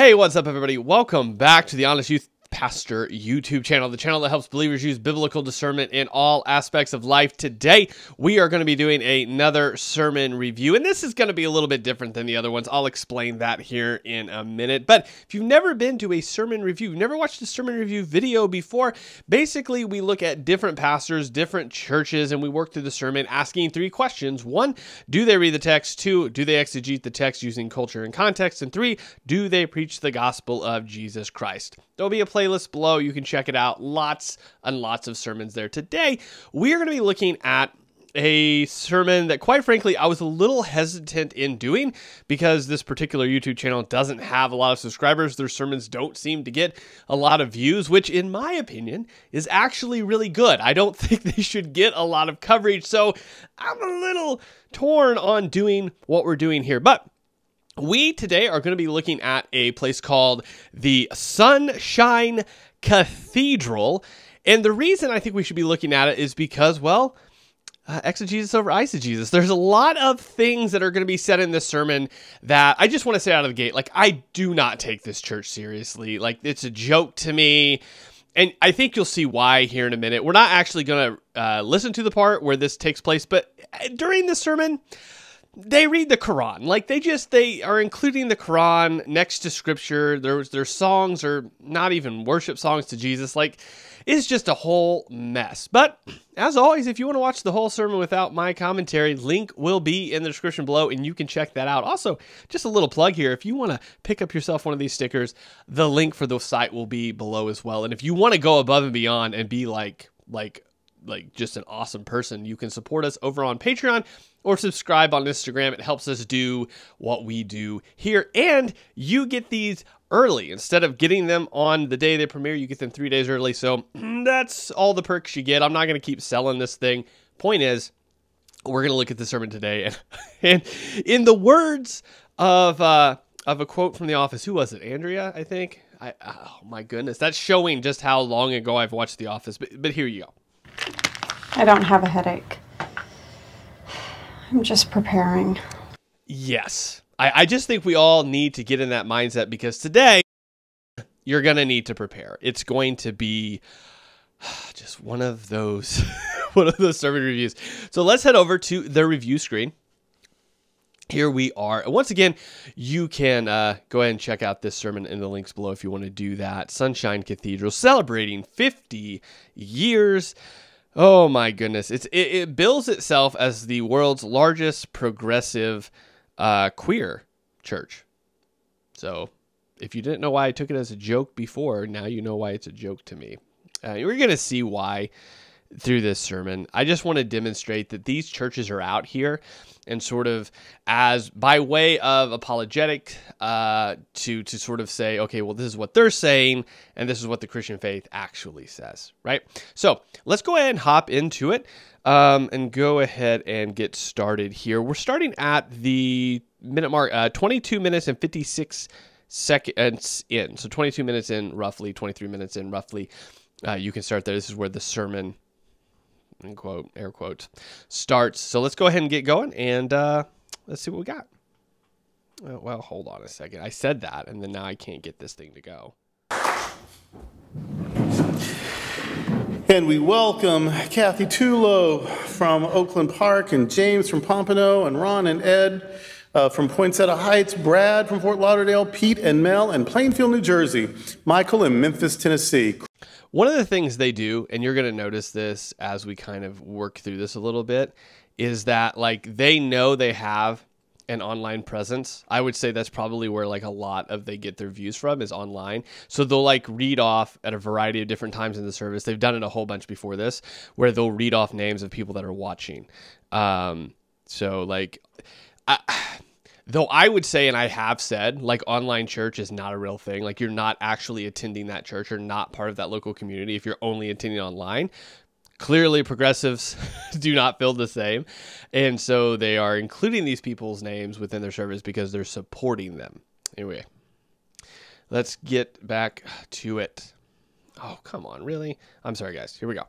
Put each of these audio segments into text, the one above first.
Hey, what's up, everybody? Welcome back to the Honest Youth Pastor YouTube channel, the channel that helps believers use biblical discernment in all aspects of life. Today, we are going to be doing another sermon review, and this is going to be a little bit different than the other ones. I'll explain that here in a minute. But if you've never been to a sermon review, never watched a sermon review video before, basically, we look at different pastors, different churches, and we work through the sermon asking three questions. One, do they read the text? Two, do they exegete the text using culture and context? And three, do they preach the gospel of Jesus Christ? There'll be a playlist below. You can check it out. Lots and lots of sermons there. Today, we are going to be looking at a sermon that, quite frankly, I was a little hesitant in doing because this particular YouTube channel doesn't have a lot of subscribers. Their sermons don't seem to get a lot of views, which, in my opinion, is actually really good. I don't think they should get a lot of coverage. So I'm a little torn on doing what we're doing here. But we today are going to be looking at a place called the Sunshine Cathedral. And the reason I think we should be looking at it is because, well, uh, exegesis over eisegesis. There's a lot of things that are going to be said in this sermon that I just want to say out of the gate. Like, I do not take this church seriously. Like, it's a joke to me. And I think you'll see why here in a minute. We're not actually going to uh, listen to the part where this takes place, but uh, during this sermon, they read the Quran. Like they just they are including the Quran next to scripture. There's their songs are not even worship songs to Jesus. Like it's just a whole mess. But as always, if you want to watch the whole sermon without my commentary, link will be in the description below and you can check that out. Also, just a little plug here. If you want to pick up yourself one of these stickers, the link for the site will be below as well. And if you want to go above and beyond and be like like like just an awesome person, you can support us over on Patreon or subscribe on Instagram. It helps us do what we do here. And you get these early. Instead of getting them on the day they premiere, you get them three days early. So that's all the perks you get. I'm not going to keep selling this thing. Point is, we're going to look at the sermon today. And, and in the words of, uh, of a quote from The Office, who was it? Andrea, I think. I, oh my goodness, that's showing just how long ago I've watched The Office. But, but here you go. I don't have a headache. I'm just preparing. Yes. I, I just think we all need to get in that mindset because today you're going to need to prepare. It's going to be just one of those one of those sermon reviews. So let's head over to the review screen. Here we are. Once again, you can uh, go ahead and check out this sermon in the links below if you want to do that. Sunshine Cathedral celebrating 50 years. Oh my goodness! It's it, it bills itself as the world's largest progressive uh, queer church. So, if you didn't know why I took it as a joke before, now you know why it's a joke to me. Uh, we're gonna see why through this sermon. I just want to demonstrate that these churches are out here and sort of as by way of apologetic uh, to to sort of say, okay, well, this is what they're saying, and this is what the Christian faith actually says, right? So let's go ahead and hop into it um, and go ahead and get started here. We're starting at the minute mark, uh, 22 minutes and 56 seconds in. So 22 minutes in, roughly 23 minutes in, roughly. Uh, you can start there. This is where the sermon in quote air quotes starts. So let's go ahead and get going and uh, let's see what we got. Uh, well, hold on a second. I said that, and then now I can't get this thing to go. And we welcome Kathy Tulo from Oakland Park, and James from Pompano, and Ron and Ed uh, from Poinsettia Heights, Brad from Fort Lauderdale, Pete and Mel in Plainfield, New Jersey, Michael in Memphis, Tennessee. One of the things they do, and you're going to notice this as we kind of work through this a little bit, is that like they know they have an online presence. I would say that's probably where like a lot of they get their views from is online. So they'll like read off at a variety of different times in the service. They've done it a whole bunch before this, where they'll read off names of people that are watching. Um, so like, I, though I would say, and I have said, like online church is not a real thing. Like you're not actually attending that church or not part of that local community if you're only attending online. Clearly, progressives do not feel the same. And so they are including these people's names within their service because they're supporting them. Anyway, let's get back to it. Oh, come on, really? I'm sorry, guys. Here we go.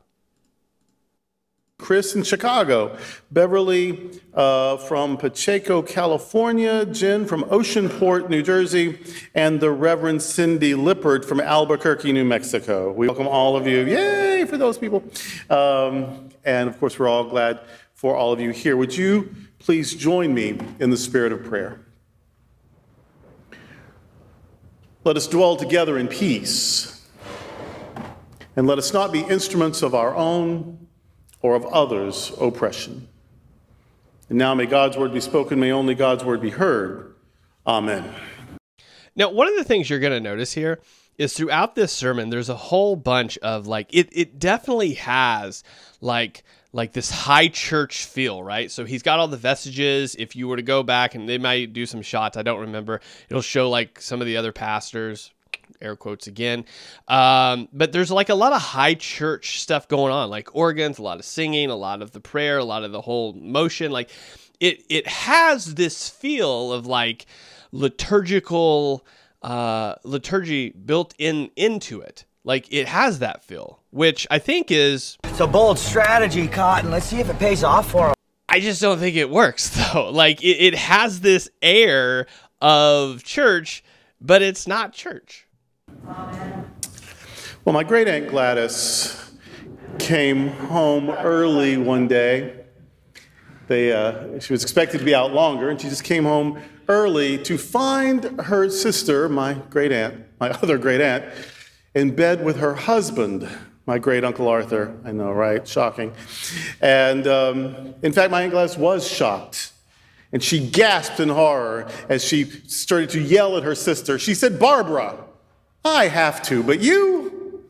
Chris in Chicago, Beverly uh, from Pacheco, California, Jen from Oceanport, New Jersey, and the Reverend Cindy Lippard from Albuquerque, New Mexico. We welcome all of you. Yay for those people. Um, and of course, we're all glad for all of you here. Would you please join me in the spirit of prayer? Let us dwell together in peace, and let us not be instruments of our own or of others' oppression. And now may God's word be spoken, may only God's word be heard. Amen. Now, one of the things you're going to notice here is throughout this sermon, there's a whole bunch of like it. It definitely has like like this high church feel, right? So he's got all the vestiges. If you were to go back and they might do some shots, I don't remember. It'll show like some of the other pastors, air quotes again. Um, but there's like a lot of high church stuff going on, like organs, a lot of singing, a lot of the prayer, a lot of the whole motion. Like it, it has this feel of like liturgical uh, liturgy built in into it. Like it has that feel, which I think is It's a bold strategy, Cotton. Let's see if it pays off for him. I just don't think it works though. Like it, it has this air of church, but it's not church. Well, my great aunt Gladys came home early one day. They, uh, she was expected to be out longer, and she just came home early to find her sister, my great aunt, my other great aunt, in bed with her husband, my great uncle Arthur. I know, right? Shocking. And um, in fact, my aunt Gladys was shocked. And she gasped in horror as she started to yell at her sister. She said, Barbara, I have to, but you?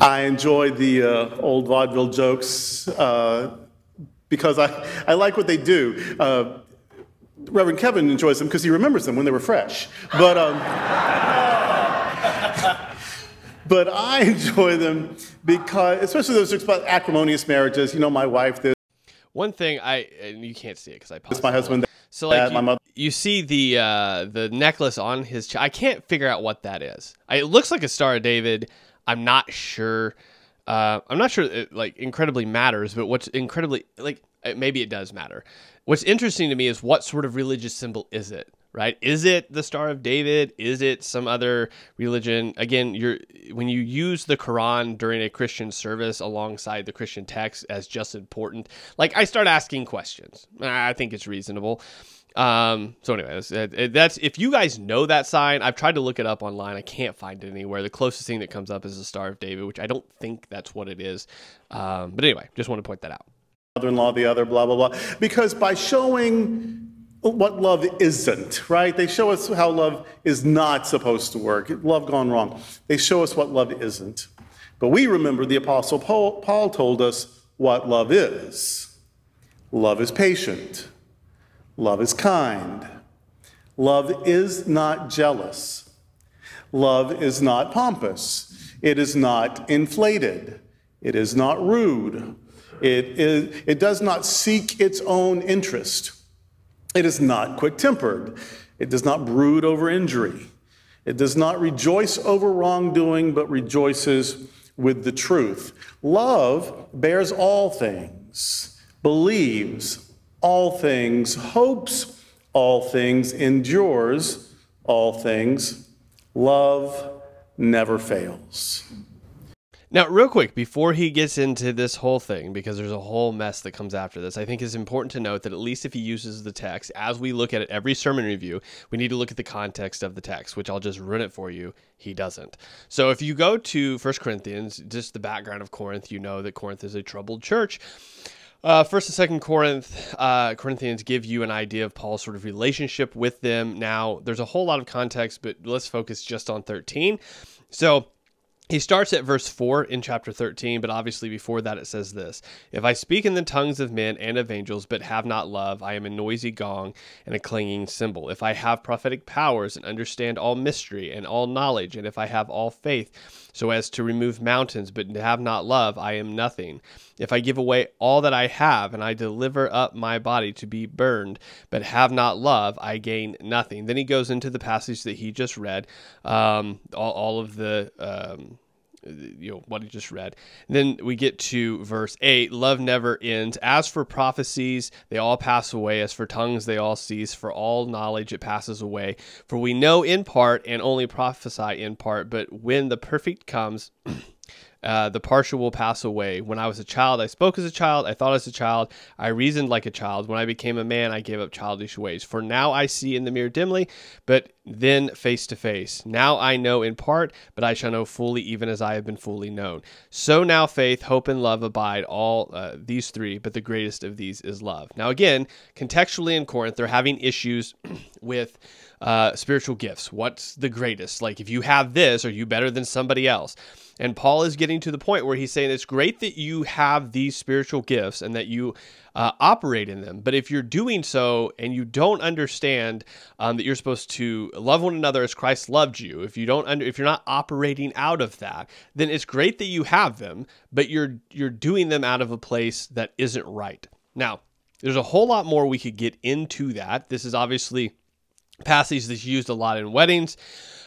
I enjoyed the uh, old vaudeville jokes uh, because I, I like what they do. Uh, Reverend Kevin enjoys them because he remembers them when they were fresh. But, um, but I enjoy them because, especially those about acrimonious marriages. You know, my wife, this, One thing I and you can't see it because I paused my husband, So like you, my mother. you see the uh, the necklace on his chest. I can't figure out what that is. I, it looks like a Star of David. I'm not sure. Uh, I'm not sure it like incredibly matters, but what's incredibly like maybe it does matter. What's interesting to me is what sort of religious symbol is it? Right? Is it the Star of David? Is it some other religion? Again, you're when you use the Quran during a Christian service alongside the Christian text as just important. Like I start asking questions. I think it's reasonable. Um, so anyway, that's, that's if you guys know that sign, I've tried to look it up online. I can't find it anywhere. The closest thing that comes up is the Star of David, which I don't think that's what it is. Um, but anyway, just want to point that out. mother-in-law, the other, blah, blah, blah. Because by showing what love isn't, right? They show us how love is not supposed to work, love gone wrong. They show us what love isn't. But we remember the Apostle Paul, told us what love is. Love is patient. Love is kind. Love is not jealous. Love is not pompous. It is not inflated. It is not rude. It, is, it does not seek its own interest. It is not quick tempered. It does not brood over injury. It does not rejoice over wrongdoing, but rejoices with the truth. Love bears all things, believes all things, hopes all things, endures all things. Love never fails. Now, real quick, before he gets into this whole thing, because there's a whole mess that comes after this, I think it's important to note that at least if he uses the text, as we look at it every sermon review, we need to look at the context of the text, which I'll just run it for you. He doesn't. So if you go to 1 Corinthians, just the background of Corinth, you know that Corinth is a troubled church. Uh, First and Second Corinth, uh, Corinthians give you an idea of Paul's sort of relationship with them. Now, there's a whole lot of context, but let's focus just on 13. So, he starts at verse 4 in chapter 13, but obviously before that it says this If I speak in the tongues of men and of angels, but have not love, I am a noisy gong and a clanging cymbal. If I have prophetic powers and understand all mystery and all knowledge, and if I have all faith so as to remove mountains, but have not love, I am nothing. If I give away all that I have, and I deliver up my body to be burned, but have not love, I gain nothing. Then he goes into the passage that he just read, um, all, all of the. Um, you know what he just read. And then we get to verse 8 love never ends. As for prophecies, they all pass away. As for tongues, they all cease. For all knowledge, it passes away. For we know in part and only prophesy in part. But when the perfect comes, Uh, the partial will pass away. When I was a child, I spoke as a child, I thought as a child, I reasoned like a child. When I became a man, I gave up childish ways. For now I see in the mirror dimly, but then face to face. Now I know in part, but I shall know fully, even as I have been fully known. So now faith, hope, and love abide, all uh, these three, but the greatest of these is love. Now, again, contextually in Corinth, they're having issues with. Uh, spiritual gifts. What's the greatest? Like, if you have this, are you better than somebody else? And Paul is getting to the point where he's saying it's great that you have these spiritual gifts and that you uh, operate in them. But if you're doing so and you don't understand um, that you're supposed to love one another as Christ loved you, if you don't under, if you're not operating out of that, then it's great that you have them, but you're you're doing them out of a place that isn't right. Now, there's a whole lot more we could get into that. This is obviously passage that's used a lot in weddings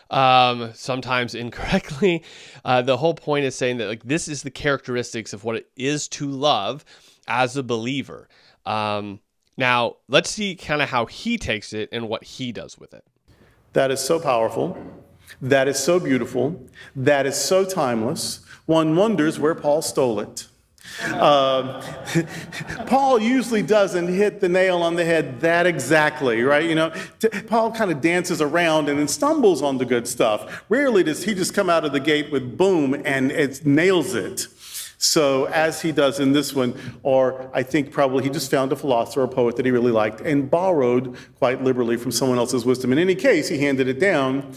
um, sometimes incorrectly. Uh, the whole point is saying that like this is the characteristics of what it is to love as a believer. Um, now let's see kind of how he takes it and what he does with it. That is so powerful. That is so beautiful. That is so timeless. One wonders where Paul stole it. Uh, Paul usually doesn't hit the nail on the head that exactly, right? You know, t- Paul kind of dances around and then stumbles on the good stuff. Rarely does he just come out of the gate with boom and it nails it. So, as he does in this one, or I think probably he just found a philosopher or poet that he really liked and borrowed quite liberally from someone else's wisdom. In any case, he handed it down,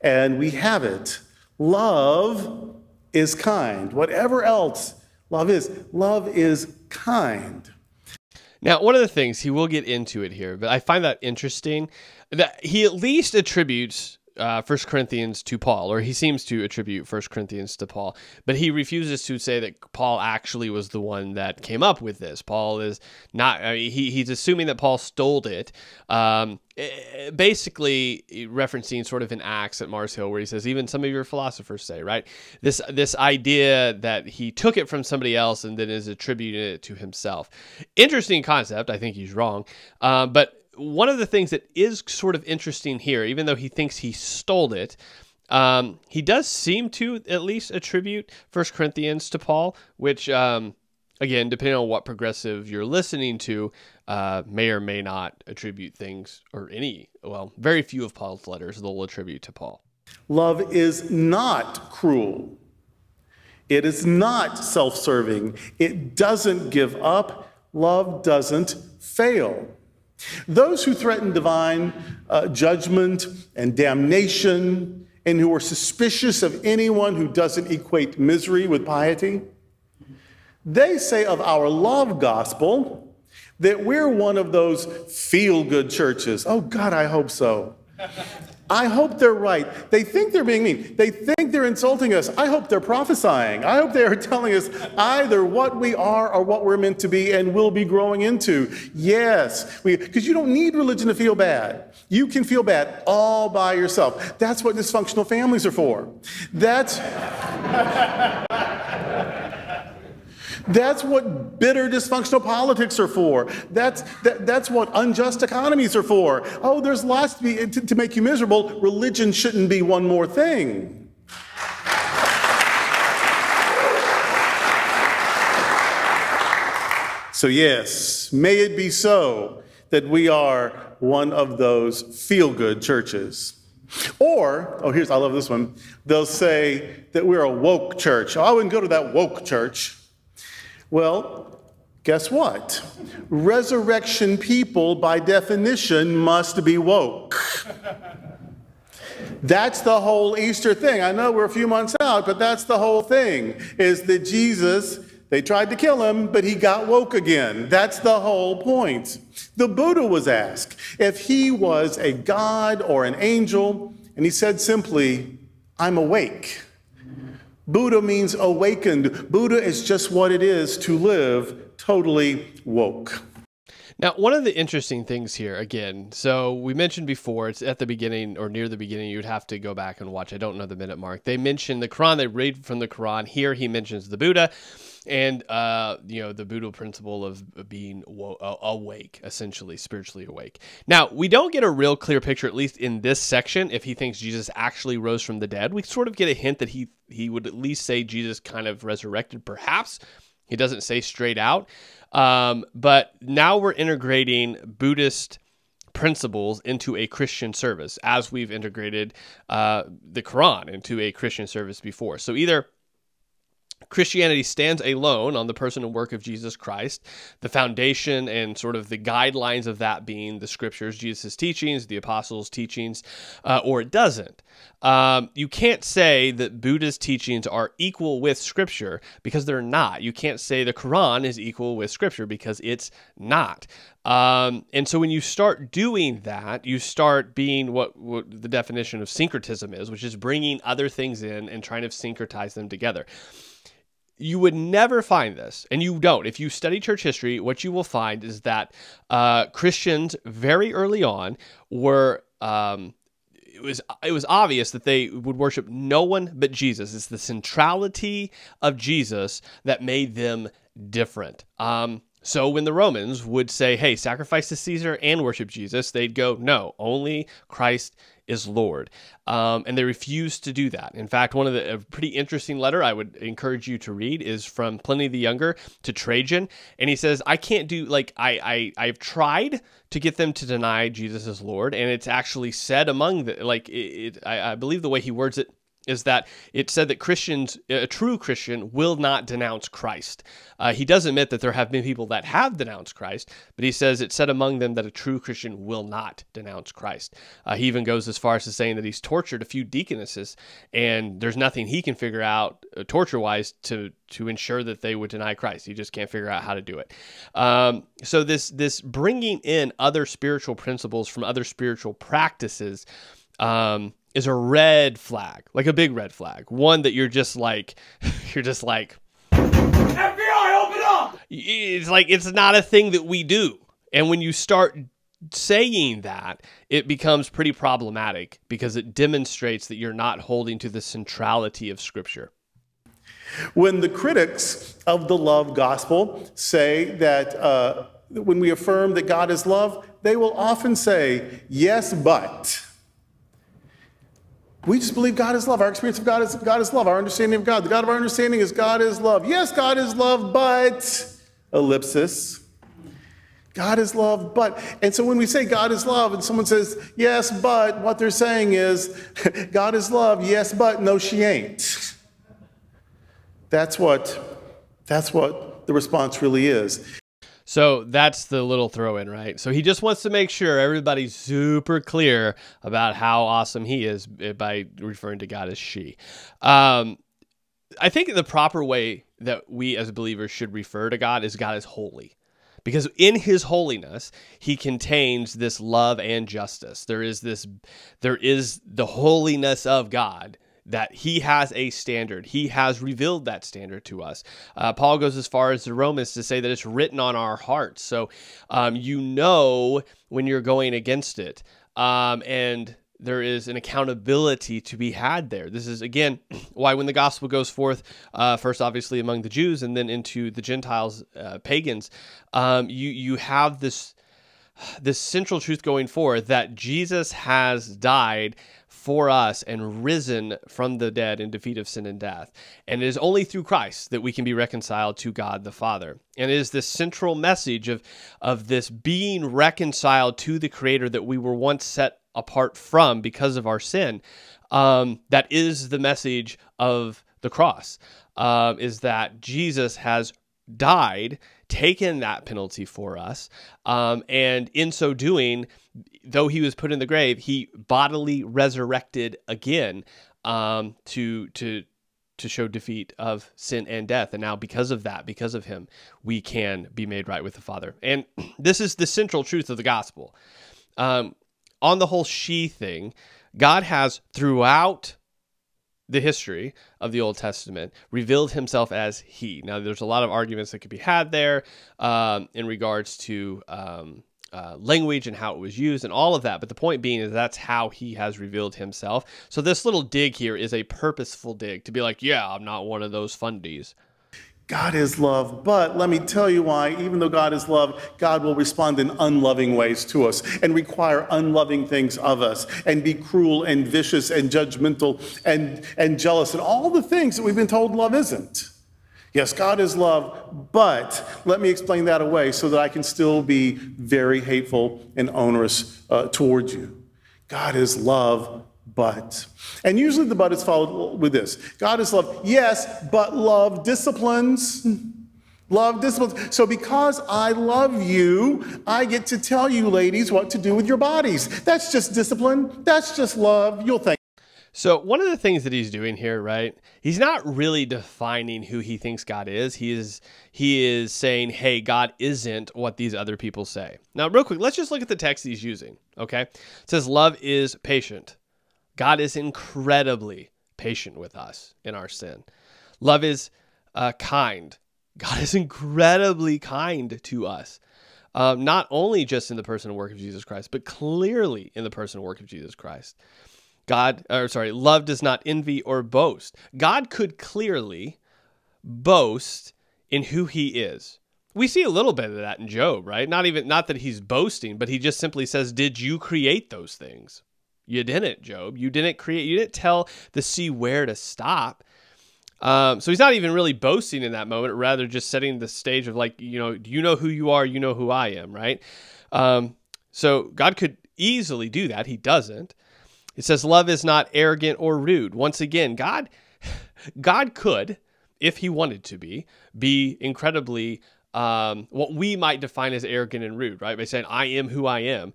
and we have it. Love is kind. Whatever else love is. Love is kind. Now, one of the things he will get into it here, but I find that interesting that he at least attributes uh, First Corinthians to Paul, or he seems to attribute First Corinthians to Paul, but he refuses to say that Paul actually was the one that came up with this. Paul is not. I mean, he he's assuming that Paul stole it. Um, eh, basically referencing sort of an Acts at Mars Hill, where he says, even some of your philosophers say, right, this this idea that he took it from somebody else and then is attributing it to himself. Interesting concept. I think he's wrong, uh, but one of the things that is sort of interesting here, even though he thinks he stole it, um, he does seem to at least attribute First Corinthians to Paul, which, um, again, depending on what progressive you're listening to, uh, may or may not attribute things or any, well, very few of Paul's letters they'll attribute to Paul. Love is not cruel. It is not self serving. It doesn't give up. Love doesn't fail. Those who threaten divine uh, judgment and damnation and who are suspicious of anyone who doesn't equate misery with piety, they say of our love gospel that we're one of those feel good churches. Oh, God, I hope so. I hope they're right. They think they're being mean. They think they're insulting us. I hope they're prophesying. I hope they are telling us either what we are or what we're meant to be and will be growing into. Yes, because you don't need religion to feel bad. You can feel bad all by yourself. That's what dysfunctional families are for. That's. That's what bitter dysfunctional politics are for. That's, that, that's what unjust economies are for. Oh, there's lots to, be, to, to make you miserable. Religion shouldn't be one more thing. So, yes, may it be so that we are one of those feel good churches. Or, oh, here's, I love this one. They'll say that we're a woke church. Oh, I wouldn't go to that woke church. Well, guess what? Resurrection people, by definition, must be woke. That's the whole Easter thing. I know we're a few months out, but that's the whole thing is that Jesus, they tried to kill him, but he got woke again. That's the whole point. The Buddha was asked if he was a god or an angel, and he said simply, I'm awake. Buddha means awakened. Buddha is just what it is to live totally woke. Now, one of the interesting things here, again, so we mentioned before, it's at the beginning or near the beginning, you'd have to go back and watch. I don't know the minute mark. They mention the Quran, they read from the Quran. Here he mentions the Buddha and, uh, you know, the Buddha principle of being wo- awake, essentially, spiritually awake. Now, we don't get a real clear picture, at least in this section, if he thinks Jesus actually rose from the dead. We sort of get a hint that he, he would at least say Jesus kind of resurrected, perhaps. He doesn't say straight out. Um, but now we're integrating Buddhist principles into a Christian service as we've integrated uh, the Quran into a Christian service before. So either Christianity stands alone on the person and work of Jesus Christ, the foundation and sort of the guidelines of that being the scriptures, Jesus' teachings, the apostles' teachings, uh, or it doesn't. Um, you can't say that Buddha's teachings are equal with scripture because they're not. You can't say the Quran is equal with scripture because it's not. Um, and so when you start doing that, you start being what, what the definition of syncretism is, which is bringing other things in and trying to syncretize them together you would never find this, and you don't. If you study church history, what you will find is that uh, Christians very early on were. Um, it was it was obvious that they would worship no one but Jesus. It's the centrality of Jesus that made them different. Um, so when the Romans would say, "Hey, sacrifice to Caesar and worship Jesus," they'd go, "No, only Christ is Lord. Um, and they refuse to do that. In fact, one of the pretty interesting letter I would encourage you to read is from Pliny the Younger to Trajan, and he says, "I can't do like I I I've tried to get them to deny Jesus as Lord, and it's actually said among the like it, it I, I believe the way he words it." Is that it said that Christians, a true Christian, will not denounce Christ. Uh, he does admit that there have been people that have denounced Christ, but he says it said among them that a true Christian will not denounce Christ. Uh, he even goes as far as to saying that he's tortured a few deaconesses, and there's nothing he can figure out uh, torture wise to to ensure that they would deny Christ. He just can't figure out how to do it. Um, so this this bringing in other spiritual principles from other spiritual practices. Um, is a red flag, like a big red flag, one that you're just like, you're just like, FBI, open up. It's like it's not a thing that we do, and when you start saying that, it becomes pretty problematic because it demonstrates that you're not holding to the centrality of Scripture. When the critics of the love gospel say that uh, when we affirm that God is love, they will often say, yes, but. We just believe God is love. Our experience of God is God is love. Our understanding of God, the God of our understanding is God is love. Yes, God is love, but ellipsis. God is love, but. And so when we say God is love and someone says, yes, but, what they're saying is, God is love, yes, but, no, she ain't. That's what, that's what the response really is. So that's the little throw in, right? So he just wants to make sure everybody's super clear about how awesome he is by referring to God as she. Um, I think the proper way that we as believers should refer to God is God is holy. Because in his holiness, he contains this love and justice. There is this there is the holiness of God that he has a standard. He has revealed that standard to us. Uh, Paul goes as far as the Romans to say that it's written on our hearts. So um, you know when you're going against it. Um, and there is an accountability to be had there. This is, again, why when the gospel goes forth, uh, first obviously among the Jews and then into the Gentiles, uh, pagans, um, you, you have this this central truth going forward that Jesus has died for us and risen from the dead in defeat of sin and death. And it is only through Christ that we can be reconciled to God the Father. And it is this central message of, of this being reconciled to the Creator that we were once set apart from because of our sin. Um, that is the message of the cross, uh, is that Jesus has died, taken that penalty for us, um, and in so doing, though he was put in the grave, he bodily resurrected again um, to to to show defeat of sin and death. And now, because of that, because of him, we can be made right with the Father. And this is the central truth of the gospel. Um, on the whole she thing, God has throughout the history of the Old Testament revealed himself as He. Now, there's a lot of arguments that could be had there um, in regards to um, uh, language and how it was used and all of that. But the point being is that's how He has revealed Himself. So this little dig here is a purposeful dig to be like, yeah, I'm not one of those fundies. God is love, but let me tell you why, even though God is love, God will respond in unloving ways to us and require unloving things of us and be cruel and vicious and judgmental and, and jealous and all the things that we've been told love isn't. Yes, God is love, but let me explain that away so that I can still be very hateful and onerous uh, towards you. God is love, but. And usually the but is followed with this God is love, yes, but love disciplines. Love disciplines. So, because I love you, I get to tell you, ladies, what to do with your bodies. That's just discipline. That's just love. You'll thank. So, one of the things that he's doing here, right? He's not really defining who he thinks God is. He is he is saying, "Hey, God isn't what these other people say." Now, real quick, let's just look at the text he's using, okay? It says love is patient. God is incredibly patient with us in our sin. Love is uh, kind. God is incredibly kind to us. Um, not only just in the person and work of Jesus Christ, but clearly in the person and work of Jesus Christ. God, or sorry, love does not envy or boast. God could clearly boast in who he is. We see a little bit of that in Job, right? Not even not that he's boasting, but he just simply says, "Did you create those things?" You didn't, Job. You didn't create, you didn't tell the sea where to stop. Um, so he's not even really boasting in that moment, rather just setting the stage of like, you know, you know who you are, you know who I am, right? Um, so God could easily do that. He doesn't. It says love is not arrogant or rude. Once again, God, God could, if he wanted to be, be incredibly um, what we might define as arrogant and rude, right? By saying I am who I am.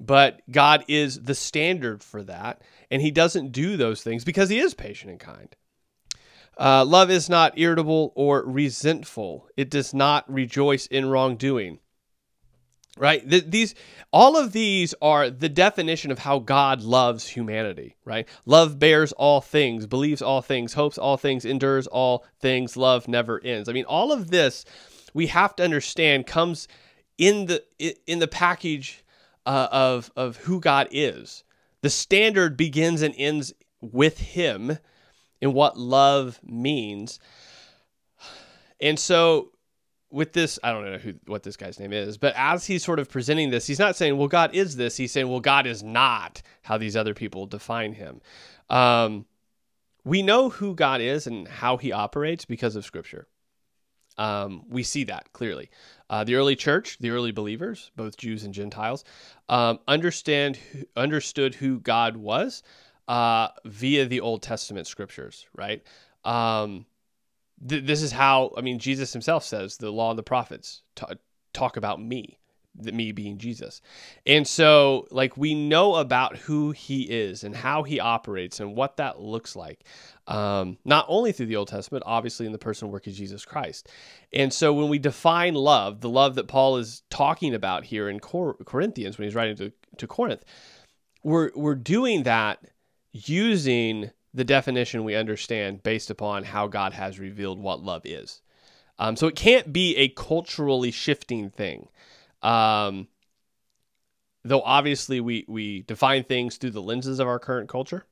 But God is the standard for that. And he doesn't do those things because he is patient and kind. Uh, love is not irritable or resentful. It does not rejoice in wrongdoing. Right? Th- these, all of these are the definition of how God loves humanity. Right? Love bears all things, believes all things, hopes all things, endures all things. Love never ends. I mean, all of this we have to understand comes in the in the package uh, of of who God is. The standard begins and ends with Him in what love means. And so, with this, I don't know who what this guy's name is, but as he's sort of presenting this, he's not saying, "Well, God is this." He's saying, "Well, God is not how these other people define Him." Um, we know who God is and how He operates because of Scripture. Um, we see that clearly. Uh, the early church, the early believers, both Jews and Gentiles, um, understand understood who God was uh, via the Old Testament scriptures. Right. Um, th- this is how I mean Jesus Himself says the law and the prophets t- talk about me the me being Jesus. And so like we know about who he is and how he operates and what that looks like. Um, not only through the Old Testament, obviously in the personal work of Jesus Christ. And so when we define love, the love that Paul is talking about here in Cor- Corinthians when he's writing to, to Corinth, we're we're doing that using the definition we understand based upon how God has revealed what love is. Um, so it can't be a culturally shifting thing. Um, though obviously we we define things through the lenses of our current culture,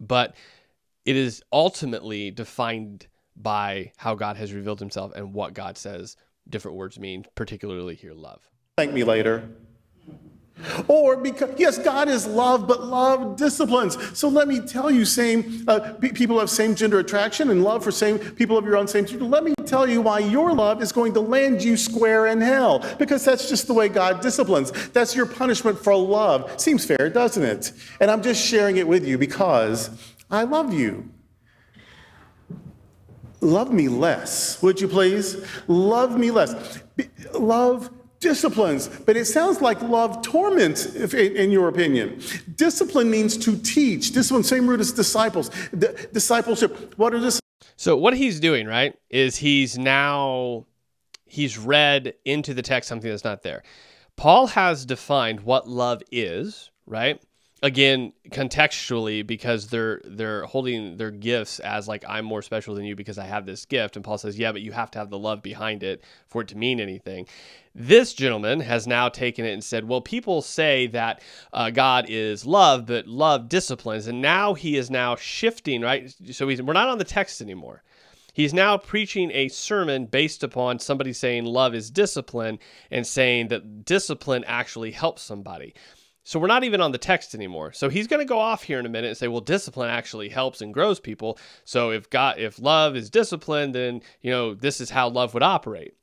but it is ultimately defined by how God has revealed himself and what God says different words mean, particularly here love. Thank me later. Or because, yes, God is love, but love disciplines. So let me tell you, same uh, people have same gender attraction and love for same people of your own same gender. Let me tell you why your love is going to land you square in hell. Because that's just the way God disciplines. That's your punishment for love. Seems fair, doesn't it? And I'm just sharing it with you because I love you. Love me less, would you please? Love me less. Love disciplines, but it sounds like love torments, if, in, your opinion. Discipline means to teach. Discipline, same root as disciples. D- discipleship. What are this? So what he's doing, right, is he's now he's read into the text something that's not there. Paul has defined what love is, right? Again, contextually, because they're they're holding their gifts as like I'm more special than you because I have this gift, and Paul says, yeah, but you have to have the love behind it for it to mean anything. This gentleman has now taken it and said, well, people say that uh, God is love, but love disciplines, and now he is now shifting, right? So he's we're not on the text anymore. He's now preaching a sermon based upon somebody saying love is discipline and saying that discipline actually helps somebody. So we're not even on the text anymore. So he's going to go off here in a minute and say, well, discipline actually helps and grows people. So if God, if love is discipline, then you know this is how love would operate.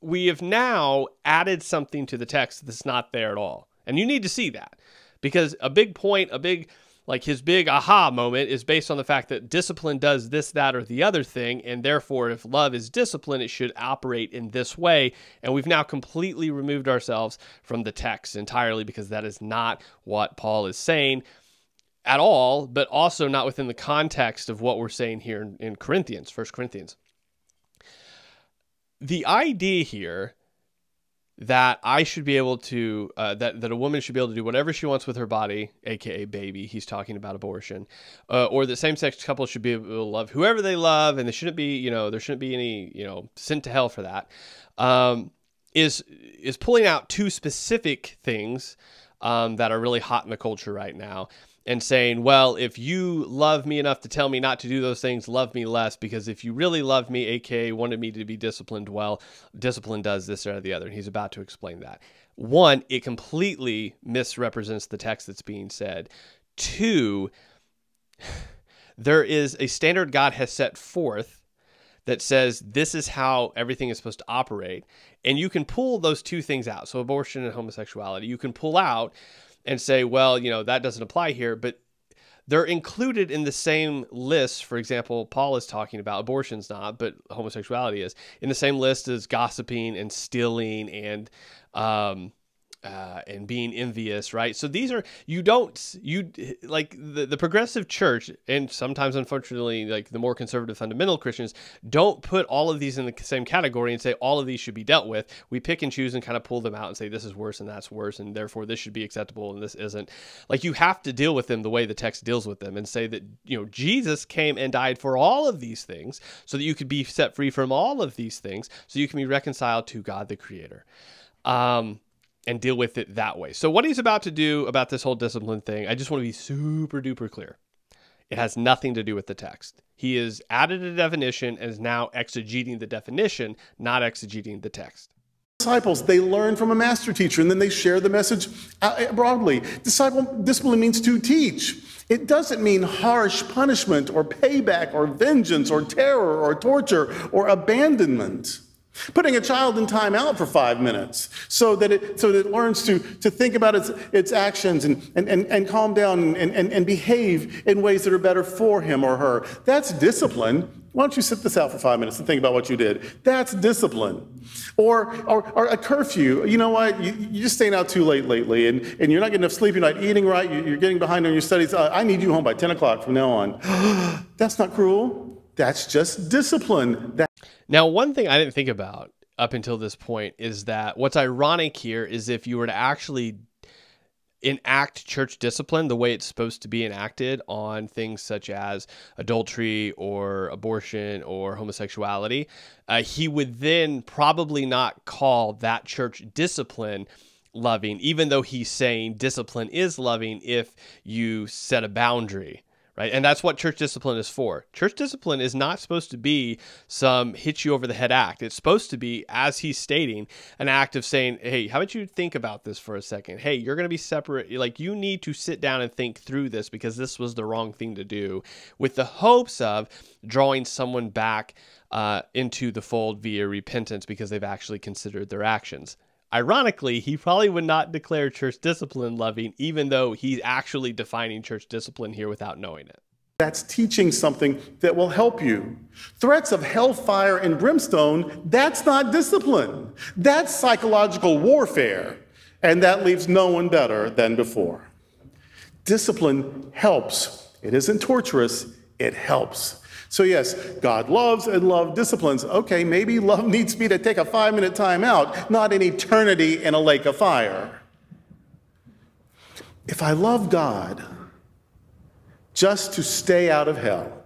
We have now added something to the text that's not there at all, and you need to see that because a big point, a big like his big aha moment is based on the fact that discipline does this, that, or the other thing. And therefore, if love is discipline, it should operate in this way. And we've now completely removed ourselves from the text entirely because that is not what Paul is saying at all, but also not within the context of what we're saying here in, in Corinthians, First Corinthians. The idea here that I should be able to uh, that that a woman should be able to do whatever she wants with her body, aka baby. He's talking about abortion, uh, or that same-sex couples should be able to love whoever they love, and there shouldn't be you know there shouldn't be any you know sent to hell for that. Um, is is pulling out two specific things um, that are really hot in the culture right now and saying, well, if you love me enough to tell me not to do those things, love me less. Because if you really loved me, aka wanted me to be disciplined, well, discipline does this or the other. And he's about to explain that. One, it completely misrepresents the text that's being said. Two, there is a standard God has set forth that says this is how everything is supposed to operate. And you can pull those two things out. So, abortion and homosexuality, you can pull out and say, well, you know, that doesn't apply here, but they're included in the same list. For example, Paul is talking about abortion's not, but homosexuality is in the same list as gossiping and stealing and um, uh, and being envious, right? So these are you don't you like the the progressive church, and sometimes unfortunately like the more conservative fundamental Christians don't put all of these in the same category and say all of these should be dealt with. We pick and choose and kind of pull them out and say this is worse and that's worse, and therefore this should be acceptable and this isn't. Like you have to deal with them the way the text deals with them and say that you know Jesus came and died for all of these things so that you could be set free from all of these things, so you can be reconciled to God the Creator. Um, and deal with it that way. So, what he's about to do about this whole discipline thing, I just want to be super duper clear. It has nothing to do with the text. He has added a definition and is now exegeting the definition, not exegeting the text. Disciples, they learn from a master teacher and then they share the message uh, broadly. Disciple discipline means to teach. It doesn't mean harsh punishment or payback or vengeance or terror or torture or abandonment. Putting a child in timeout for five minutes so that it, so that it learns to, to think about its, its actions and, and, and, and calm down and, and, and behave in ways that are better for him or her. That's discipline. Why don't you sit this out for five minutes and think about what you did? That's discipline. Or, or, or a curfew. You know what? You, you're just staying out too late lately and, and you're not getting enough sleep. You're not eating right. You're getting behind on your studies. I need you home by 10 o'clock from now on. That's not cruel. That's just discipline. That now, one thing I didn't think about up until this point is that what's ironic here is if you were to actually enact church discipline the way it's supposed to be enacted on things such as adultery or abortion or homosexuality, uh, he would then probably not call that church discipline loving, even though he's saying discipline is loving if you set a boundary right? And that's what church discipline is for. Church discipline is not supposed to be some hit you over the head act. It's supposed to be, as he's stating, an act of saying, hey, how about you think about this for a second? Hey, you're going to be separate. Like, you need to sit down and think through this because this was the wrong thing to do with the hopes of drawing someone back uh, into the fold via repentance because they've actually considered their actions. Ironically, he probably would not declare church discipline loving, even though he's actually defining church discipline here without knowing it. That's teaching something that will help you. Threats of hellfire and brimstone, that's not discipline. That's psychological warfare. And that leaves no one better than before. Discipline helps. It isn't torturous, it helps. So, yes, God loves and love disciplines. Okay, maybe love needs me to take a five minute time out, not an eternity in a lake of fire. If I love God, just to stay out of hell.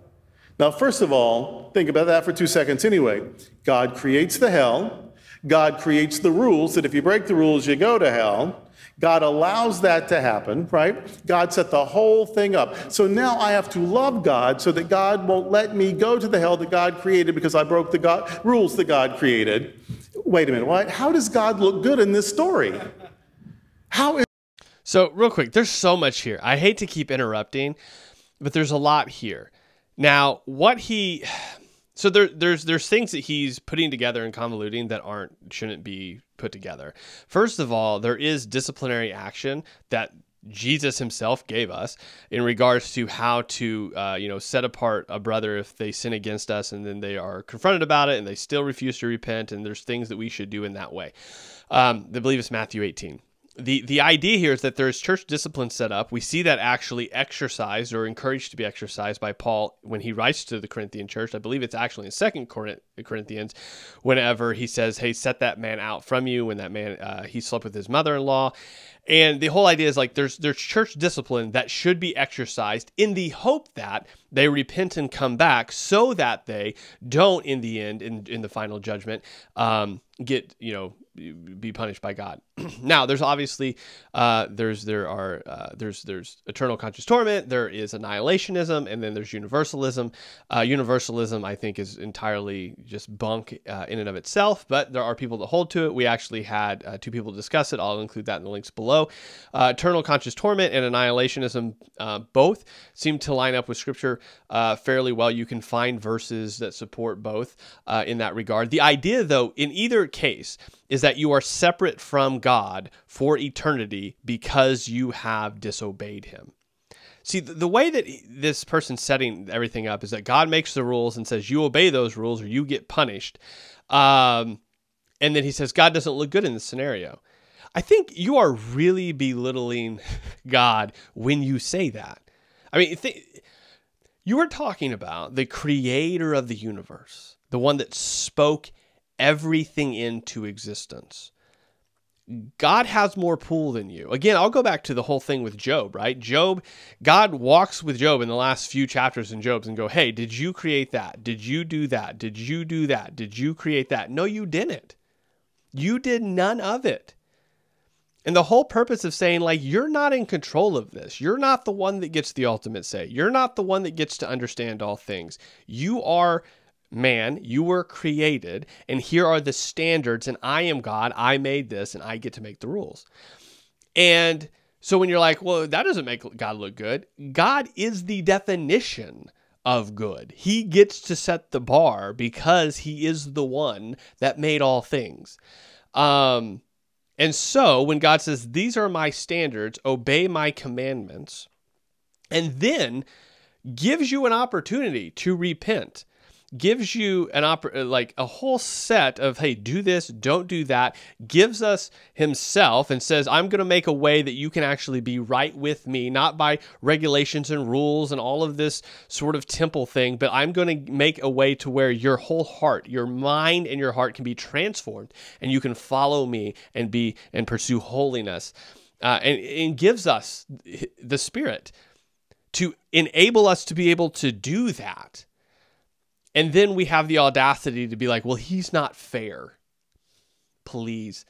Now, first of all, think about that for two seconds anyway. God creates the hell, God creates the rules that if you break the rules, you go to hell. God allows that to happen, right? God set the whole thing up. So now I have to love God so that God won't let me go to the hell that God created because I broke the God, rules that God created. Wait a minute, what? How does God look good in this story? How is So, real quick, there's so much here. I hate to keep interrupting, but there's a lot here. Now, what he so there there's there's things that he's putting together and convoluting that aren't shouldn't be put together. First of all, there is disciplinary action that Jesus himself gave us in regards to how to, uh, you know, set apart a brother if they sin against us and then they are confronted about it and they still refuse to repent. And there's things that we should do in that way. Um, I believe it's Matthew 18 the the idea here is that there's church discipline set up. We see that actually exercised or encouraged to be exercised by Paul when he writes to the Corinthian church. I believe it's actually in Second Corinthians, whenever he says, "Hey, set that man out from you." When that man uh, he slept with his mother-in-law, and the whole idea is like there's there's church discipline that should be exercised in the hope that they repent and come back, so that they don't, in the end, in in the final judgment, um, get you know be punished by God. now, there's obviously uh, there's there are uh, there's there's eternal conscious torment. There is annihilationism, and then there's universalism. Uh, universalism, I think, is entirely just bunk uh, in and of itself. But there are people that hold to it. We actually had uh, two people discuss it. I'll include that in the links below. Uh, eternal conscious torment and annihilationism both seem to line up with Scripture fairly well. You can find verses that support both in that regard. The idea, though, in either case is that you are separate from God for eternity because you have disobeyed him. See, the way that this person's setting everything up is that God makes the rules and says, you obey those rules or you get punished. Um, and then he says, God doesn't look good in this scenario. I think you are really belittling God when you say that. I mean, th- you are talking about the creator of the universe, the one that spoke everything into existence. God has more pull than you. Again, I'll go back to the whole thing with Job, right? Job, God walks with Job in the last few chapters in Job's and go, "Hey, did you create that? Did you do that? Did you do that? Did you create that?" No, you didn't. You did none of it. And the whole purpose of saying, like, you're not in control of this. You're not the one that gets the ultimate say. You're not the one that gets to understand all things. You are man, you were created, and here are the standards, and I am God, I made this, and I get to make the rules. And so when you're like, well, that doesn't make God look good, God is the definition of good. He gets to set the bar because he is the one that made all things. Um, and so when God says, These are my standards, obey my commandments, and then gives you an opportunity to repent gives you an op- like a whole set of hey do this don't do that gives us himself and says i'm going to make a way that you can actually be right with me not by regulations and rules and all of this sort of temple thing but i'm going to make a way to where your whole heart your mind and your heart can be transformed and you can follow me and be and pursue holiness. Uh, and, and gives us the spirit to enable us to be able to do that and then we have the audacity to be like, well, he's not fair. Please.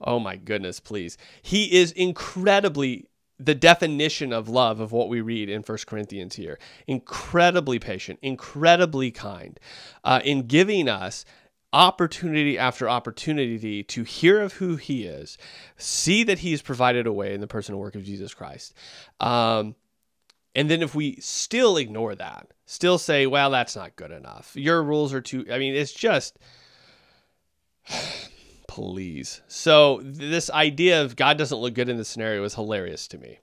Oh my goodness, please. He is incredibly the definition of love of what we read in First Corinthians here. Incredibly patient, incredibly kind, uh, in giving us opportunity after opportunity to hear of who he is, see that he he's provided a way in the personal work of Jesus Christ. Um, and then if we still ignore that, still say, well, that's not good enough. Your rules are too, I mean, it's just, please. So this idea of God doesn't look good in this scenario is hilarious to me.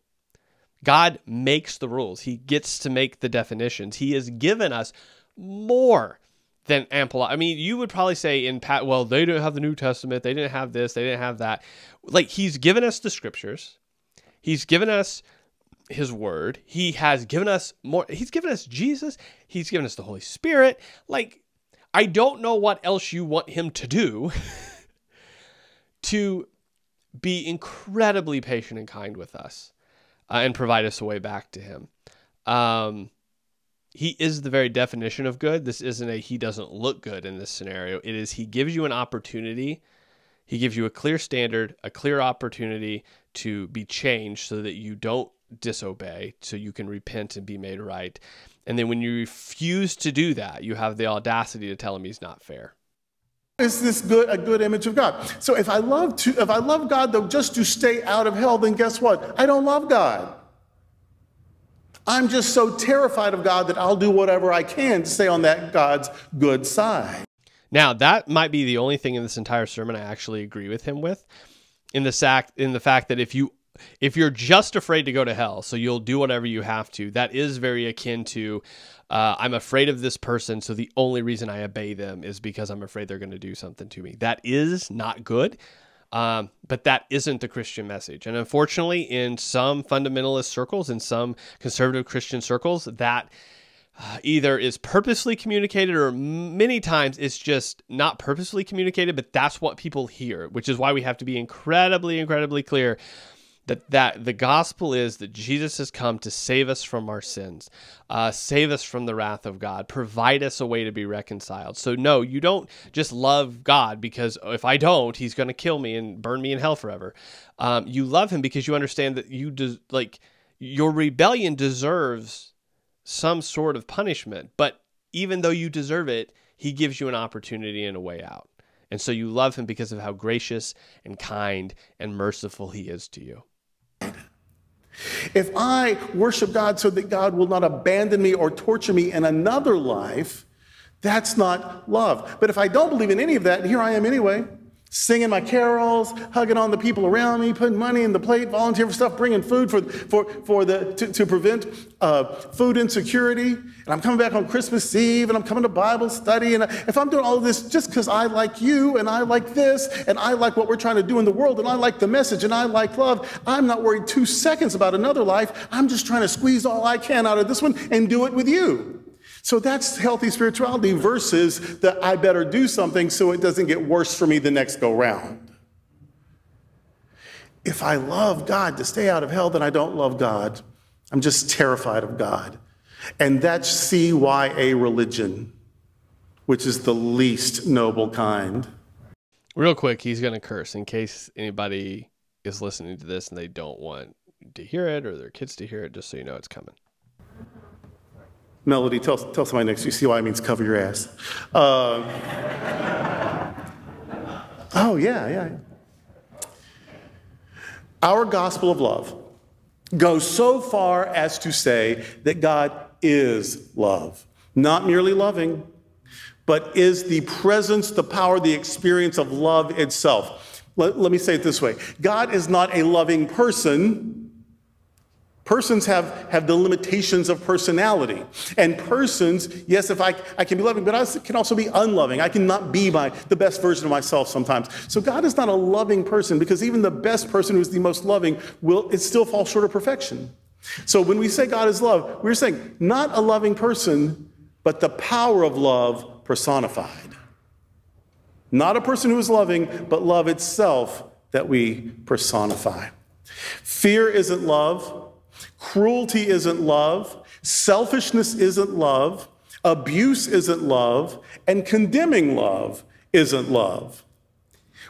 God makes the rules. He gets to make the definitions. He has given us more than ample. I mean, you would probably say in Pat, well, they didn't have the New Testament. They didn't have this. They didn't have that. Like he's given us the scriptures. He's given us his word. He has given us more. He's given us Jesus. He's given us the Holy Spirit. Like, I don't know what else you want him to do to be incredibly patient and kind with us uh, and provide us a way back to him. Um, he is the very definition of good. This isn't a he doesn't look good in this scenario. It is he gives you an opportunity. He gives you a clear standard, a clear opportunity to be changed so that you don't disobey, so you can repent and be made right. And then when you refuse to do that, you have the audacity to tell him he's not fair. Is this good a good image of God? So if I love to if I love God though just to stay out of hell, then guess what? I don't love God. I'm just so terrified of God that I'll do whatever I can to stay on that God's good side. Now, that might be the only thing in this entire sermon I actually agree with him with. In the sac in the fact that if you if you're just afraid to go to hell, so you'll do whatever you have to, that is very akin to uh, I'm afraid of this person, so the only reason I obey them is because I'm afraid they're going to do something to me. That is not good. Um, but that isn't the Christian message. And unfortunately, in some fundamentalist circles, in some conservative Christian circles, that uh, either is purposely communicated or many times it's just not purposely communicated, but that's what people hear, which is why we have to be incredibly, incredibly clear that that the gospel is that Jesus has come to save us from our sins, uh, save us from the wrath of God, provide us a way to be reconciled. So no, you don't just love God because if I don't, He's going to kill me and burn me in hell forever. Um, you love Him because you understand that you des- like your rebellion deserves some sort of punishment, but even though you deserve it, He gives you an opportunity and a way out. And so you love him because of how gracious and kind and merciful he is to you. If I worship God so that God will not abandon me or torture me in another life, that's not love. But if I don't believe in any of that, here I am anyway, singing my carols, hugging on the people around me, putting money in the plate, volunteering for stuff, bringing food for, for, for the, to, to prevent uh, food insecurity. And I'm coming back on Christmas Eve and I'm coming to Bible study. And if I'm doing all of this just because I like you and I like this and I like what we're trying to do in the world and I like the message and I like love, I'm not worried two seconds about another life. I'm just trying to squeeze all I can out of this one and do it with you. So that's healthy spirituality versus that I better do something so it doesn't get worse for me the next go round. If I love God to stay out of hell, then I don't love God. I'm just terrified of God. And that's CYA religion, which is the least noble kind. Real quick, he's going to curse in case anybody is listening to this and they don't want to hear it or their kids to hear it, just so you know it's coming. Melody, tell, tell somebody next to you, see why it means cover your ass. Uh, oh, yeah, yeah. Our gospel of love goes so far as to say that God is love, not merely loving, but is the presence, the power, the experience of love itself. Let, let me say it this way God is not a loving person Persons have, have the limitations of personality. And persons, yes, if I, I can be loving, but I can also be unloving. I cannot be my, the best version of myself sometimes. So God is not a loving person because even the best person who's the most loving will it still falls short of perfection. So when we say God is love, we're saying not a loving person, but the power of love personified. Not a person who is loving, but love itself that we personify. Fear isn't love. Cruelty isn't love, selfishness isn't love, abuse isn't love, and condemning love isn't love.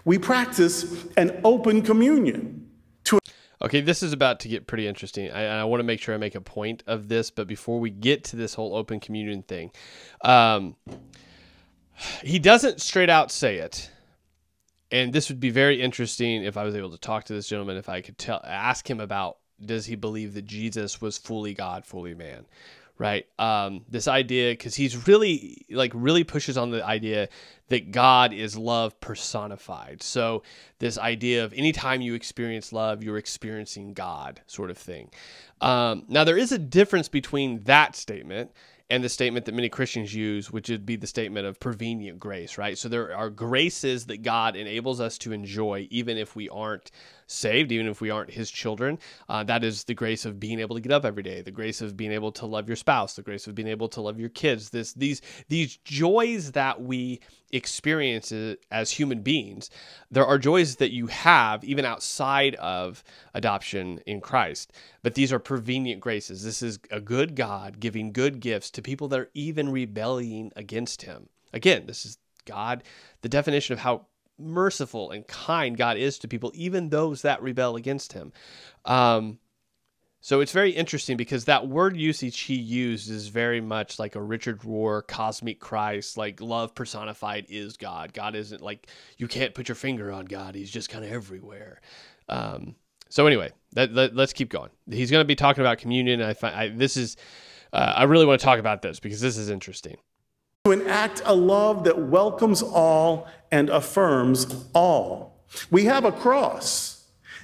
We practice an open communion. To okay, this is about to get pretty interesting. I, I want to make sure I make a point of this, but before we get to this whole open communion thing, um, he doesn't straight out say it. And this would be very interesting if I was able to talk to this gentleman, if I could tell, ask him about does he believe that Jesus was fully God, fully man? right? Um, this idea, because he's really, like, really pushes on the idea that God is love personified. So, this idea of anytime you experience love, you're experiencing God, sort of thing. Um, now, there is a difference between that statement and the statement that many Christians use, which would be the statement of prevenient grace, right? So there are graces that God enables us to enjoy, even if we aren't saved, even if we aren't His children. Uh, that is the grace of being able to get up every day, the grace of being able to love your spouse, the grace of being able to love your kids. This these these joys that we experience as human beings. There are joys that you have even outside of adoption in Christ, but these are prevenient graces. This is a good God giving good gifts to people that are even rebelling against Him. Again, this is God, the definition of how merciful and kind God is to people, even those that rebel against Him. Um, so it's very interesting because that word usage he used is very much like a Richard Rohr cosmic Christ, like love personified is God. God isn't like you can't put your finger on God; He's just kind of everywhere. Um, so anyway, that, let, us keep going. He's going to be talking about communion. I find I, this is uh, I really want to talk about this because this is interesting. To enact a love that welcomes all and affirms all. We have a cross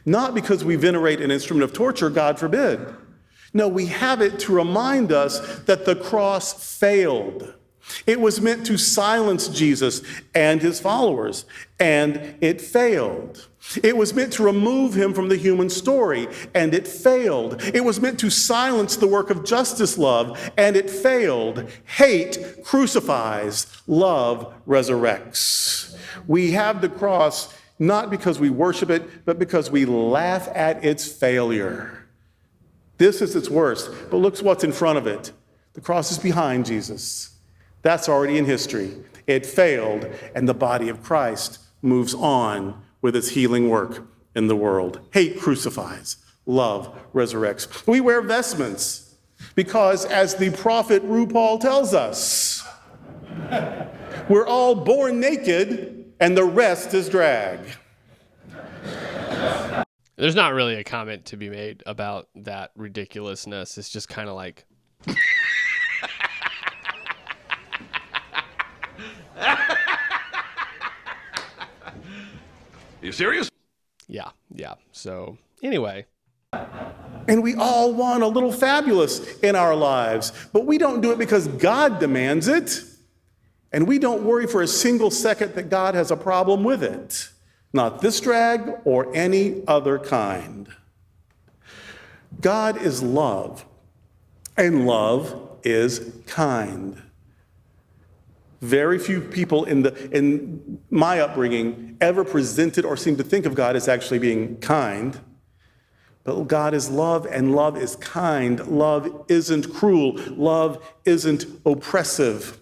not because we venerate an instrument of torture, God forbid. No, we have it to remind us that the cross failed. It was meant to silence Jesus and his followers, and it failed. It was meant to remove him from the human story, and it failed. It was meant to silence the work of justice love, and it failed. Hate crucifies, love resurrects. We have the cross not because we worship it, but because we laugh at its failure. This is its worst, but look what's in front of it. The cross is behind Jesus. That's already in history. It failed, and the body of Christ moves on with its healing work in the world. Hate crucifies, love resurrects. We wear vestments because, as the prophet RuPaul tells us, we're all born naked and the rest is drag. There's not really a comment to be made about that ridiculousness. It's just kind of like. you serious? Yeah, yeah. So, anyway. And we all want a little fabulous in our lives, but we don't do it because God demands it. And we don't worry for a single second that God has a problem with it. Not this drag or any other kind. God is love, and love is kind. Very few people in, the, in my upbringing ever presented or seemed to think of God as actually being kind. But God is love, and love is kind. Love isn't cruel. Love isn't oppressive.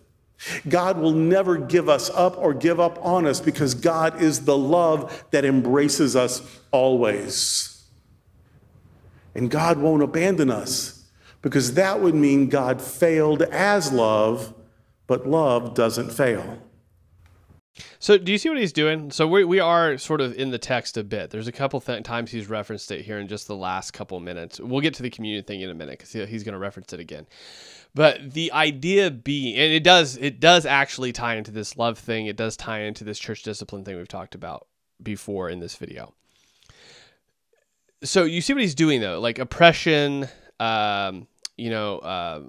God will never give us up or give up on us because God is the love that embraces us always. And God won't abandon us because that would mean God failed as love, but love doesn't fail. So, do you see what he's doing? So, we, we are sort of in the text a bit. There's a couple th- times he's referenced it here in just the last couple minutes. We'll get to the communion thing in a minute because he's going to reference it again. But the idea being, and it does, it does actually tie into this love thing. It does tie into this church discipline thing we've talked about before in this video. So you see what he's doing though, like oppression, um, you know, uh,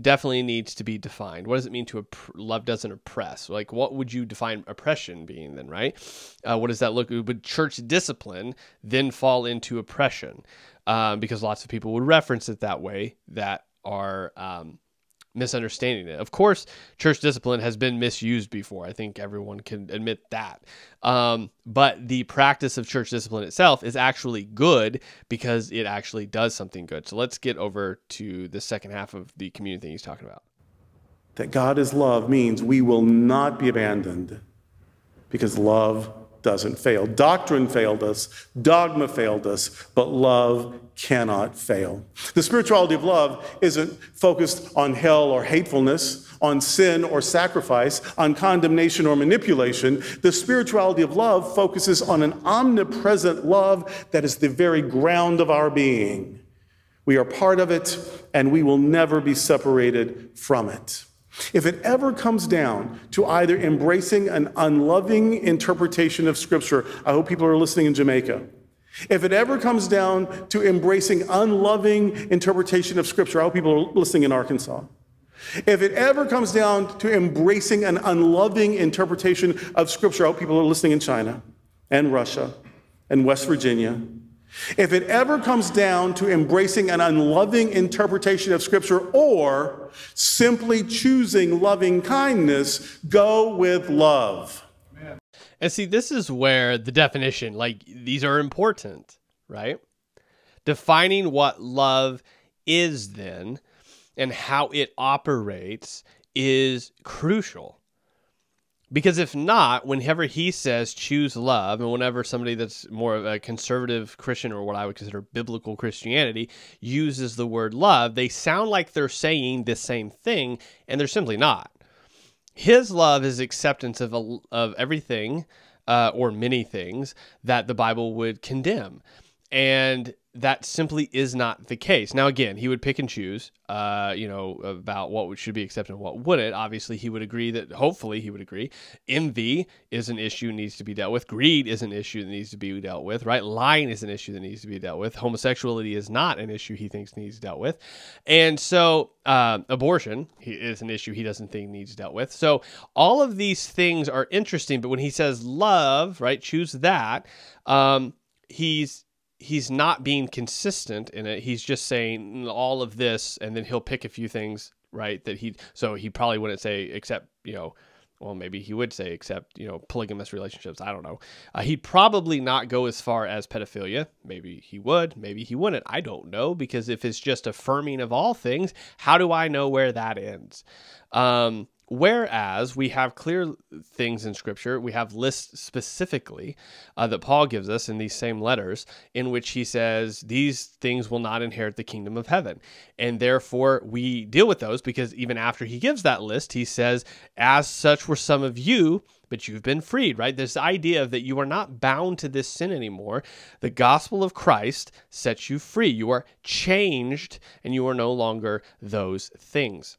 definitely needs to be defined. What does it mean to love doesn't oppress? Like, what would you define oppression being then, right? Uh, what does that look? Would church discipline then fall into oppression? Um, because lots of people would reference it that way that are um, misunderstanding it. Of course, church discipline has been misused before. I think everyone can admit that. Um, but the practice of church discipline itself is actually good because it actually does something good. So let's get over to the second half of the community thing he's talking about. That God is love means we will not be abandoned because love doesn't fail. Doctrine failed us, dogma failed us, but love cannot fail. The spirituality of love isn't focused on hell or hatefulness, on sin or sacrifice, on condemnation or manipulation. The spirituality of love focuses on an omnipresent love that is the very ground of our being. We are part of it, and we will never be separated from it. If it ever comes down to either embracing an unloving interpretation of Scripture, I hope people are listening in Jamaica. If it ever comes down to embracing unloving interpretation of Scripture, I hope people are listening in Arkansas. If it ever comes down to embracing an unloving interpretation of Scripture, I hope people are listening in China and Russia and West Virginia if it ever comes down to embracing an unloving interpretation of Scripture or simply choosing loving kindness, go with love. And see, this is where the definition, like, these are important, right? Defining what love is then and how it operates is crucial. Because if not, whenever he says choose love, and whenever somebody that's more of a conservative Christian or what I would consider biblical Christianity uses the word love, they sound like they're saying the same thing, and they're simply not. His love is acceptance of, a, of everything uh, or many things that the Bible would condemn. And that simply is not the case. Now, again, he would pick and choose, uh, you know, about what should be accepted and what wouldn't. Obviously, he would agree that, hopefully, he would agree. Envy is an issue needs to be dealt with. Greed is an issue that needs to be dealt with, right? Lying is an issue that needs to be dealt with. Homosexuality is not an issue he thinks needs dealt with. And so, uh, abortion is an issue he doesn't think needs dealt with. So, all of these things are interesting, but when he says love, right, choose that, um, he's he's not being consistent in it. He's just saying all of this, and then he'll pick a few things, right? That he so he probably wouldn't say except you know, well maybe he would say except you know polygamous relationships. I don't know. Uh, he'd probably not go as far as pedophilia. Maybe he would. Maybe he wouldn't. I don't know because if it's just affirming of all things, how do I know where that ends? Um, Whereas we have clear things in Scripture, we have lists specifically uh, that Paul gives us in these same letters, in which he says these things will not inherit the kingdom of heaven. And therefore, we deal with those because even after he gives that list, he says, As such were some of you, but you've been freed, right? This idea of that you are not bound to this sin anymore. The gospel of Christ sets you free. You are changed, and you are no longer those things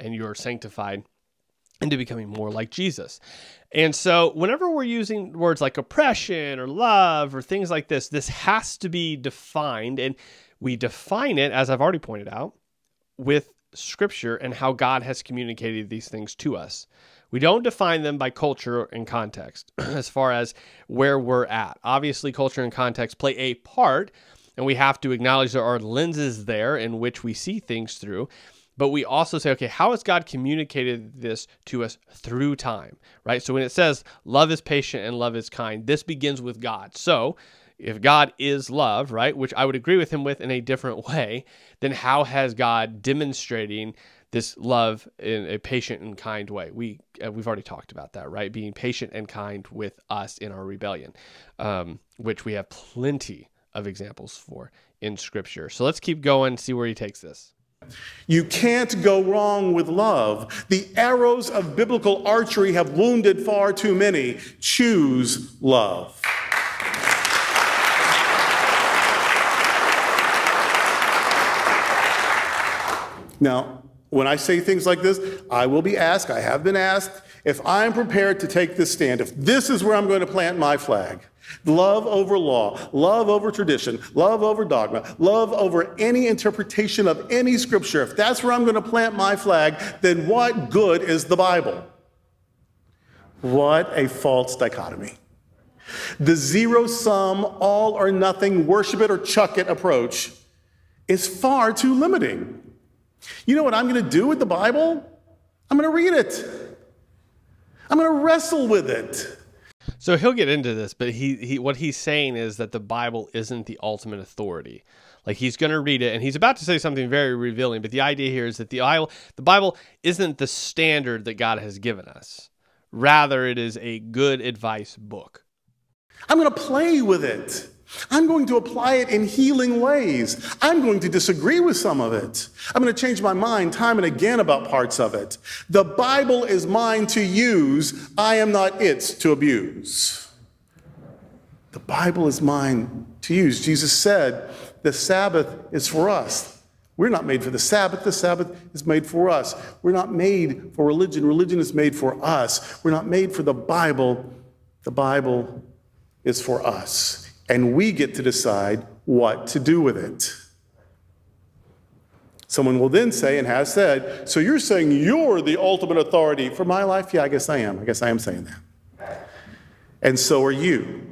and you're sanctified into becoming more like Jesus. And so, whenever we're using words like oppression or love or things like this, this has to be defined. And we define it, as I've already pointed out, with scripture and how God has communicated these things to us. We don't define them by culture and context as far as where we're at. Obviously, culture and context play a part, and we have to acknowledge there are lenses there in which we see things through but we also say, okay, how has God communicated this to us through time, right? So when it says love is patient and love is kind, this begins with God. So if God is love, right, which I would agree with him with in a different way, then how has God demonstrating this love in a patient and kind way? We uh, we've already talked about that, right? Being patient and kind with us in our rebellion, um, which we have plenty of examples for in Scripture. So let's keep going, see where he takes this. You can't go wrong with love. The arrows of biblical archery have wounded far too many. Choose love. Now, when I say things like this, I will be asked, I have been asked, if I'm prepared to take this stand, if this is where I'm going to plant my flag. Love over law, love over tradition, love over dogma, love over any interpretation of any scripture. If that's where I'm going to plant my flag, then what good is the Bible? What a false dichotomy. The zero sum, all or nothing, worship it or chuck it approach is far too limiting. You know what I'm going to do with the Bible? I'm going to read it. I'm going to wrestle with it. So he'll get into this, but he, he what he's saying is that the Bible isn't the ultimate authority. Like he's going to read it, and he's about to say something very revealing. But the idea here is that the Bible, the Bible isn't the standard that God has given us. Rather, it is a good advice book. I'm going to play with it. I'm going to apply it in healing ways. I'm going to disagree with some of it. I'm going to change my mind time and again about parts of it. The Bible is mine to use, I am not its to abuse. The Bible is mine to use. Jesus said, The Sabbath is for us. We're not made for the Sabbath. The Sabbath is made for us. We're not made for religion. Religion is made for us. We're not made for the Bible. The Bible is for us. And we get to decide what to do with it. Someone will then say, and has said, So you're saying you're the ultimate authority for my life? Yeah, I guess I am. I guess I am saying that. And so are you.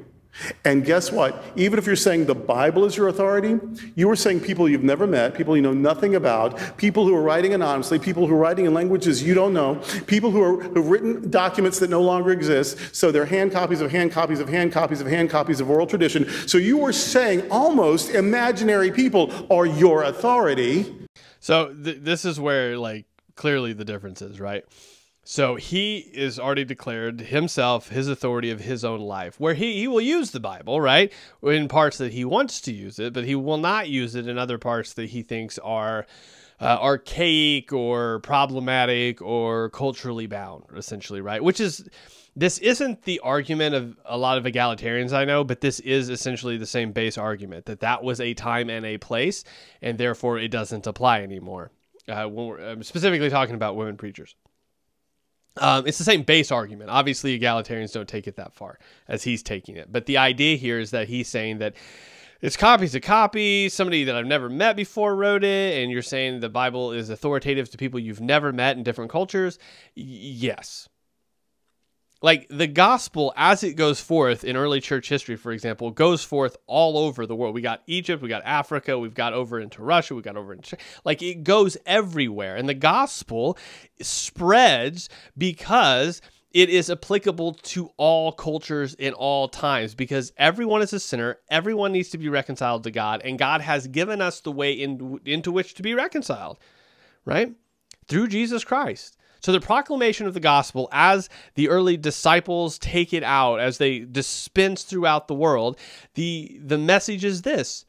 And guess what? Even if you're saying the Bible is your authority, you are saying people you've never met, people you know nothing about, people who are writing anonymously, people who are writing in languages you don't know, people who are, who've written documents that no longer exist. So they're hand copies of hand copies of hand copies of hand copies of oral tradition. So you are saying almost imaginary people are your authority. So th- this is where like clearly the difference is, right? So he is already declared himself his authority of his own life, where he, he will use the Bible, right? In parts that he wants to use it, but he will not use it in other parts that he thinks are uh, archaic or problematic or culturally bound, essentially, right? Which is, this isn't the argument of a lot of egalitarians I know, but this is essentially the same base argument that that was a time and a place, and therefore it doesn't apply anymore. Uh, when we're, I'm specifically talking about women preachers. Um, it's the same base argument. Obviously, egalitarians don't take it that far as he's taking it. But the idea here is that he's saying that it's copies of copy. Somebody that I've never met before wrote it, and you're saying the Bible is authoritative to people you've never met in different cultures. Y- yes, like the gospel as it goes forth in early church history for example goes forth all over the world. We got egypt we got africa we've got over into russia we got over into like it goes everywhere. And the gospel spreads because it is applicable to all cultures in all times. Because everyone is a sinner everyone needs to be reconciled to god and god has given us the way in, into which to be reconciled right? Through jesus christ so the proclamation of the gospel, as the early disciples take it out, as they dispense throughout the world, the the message is this.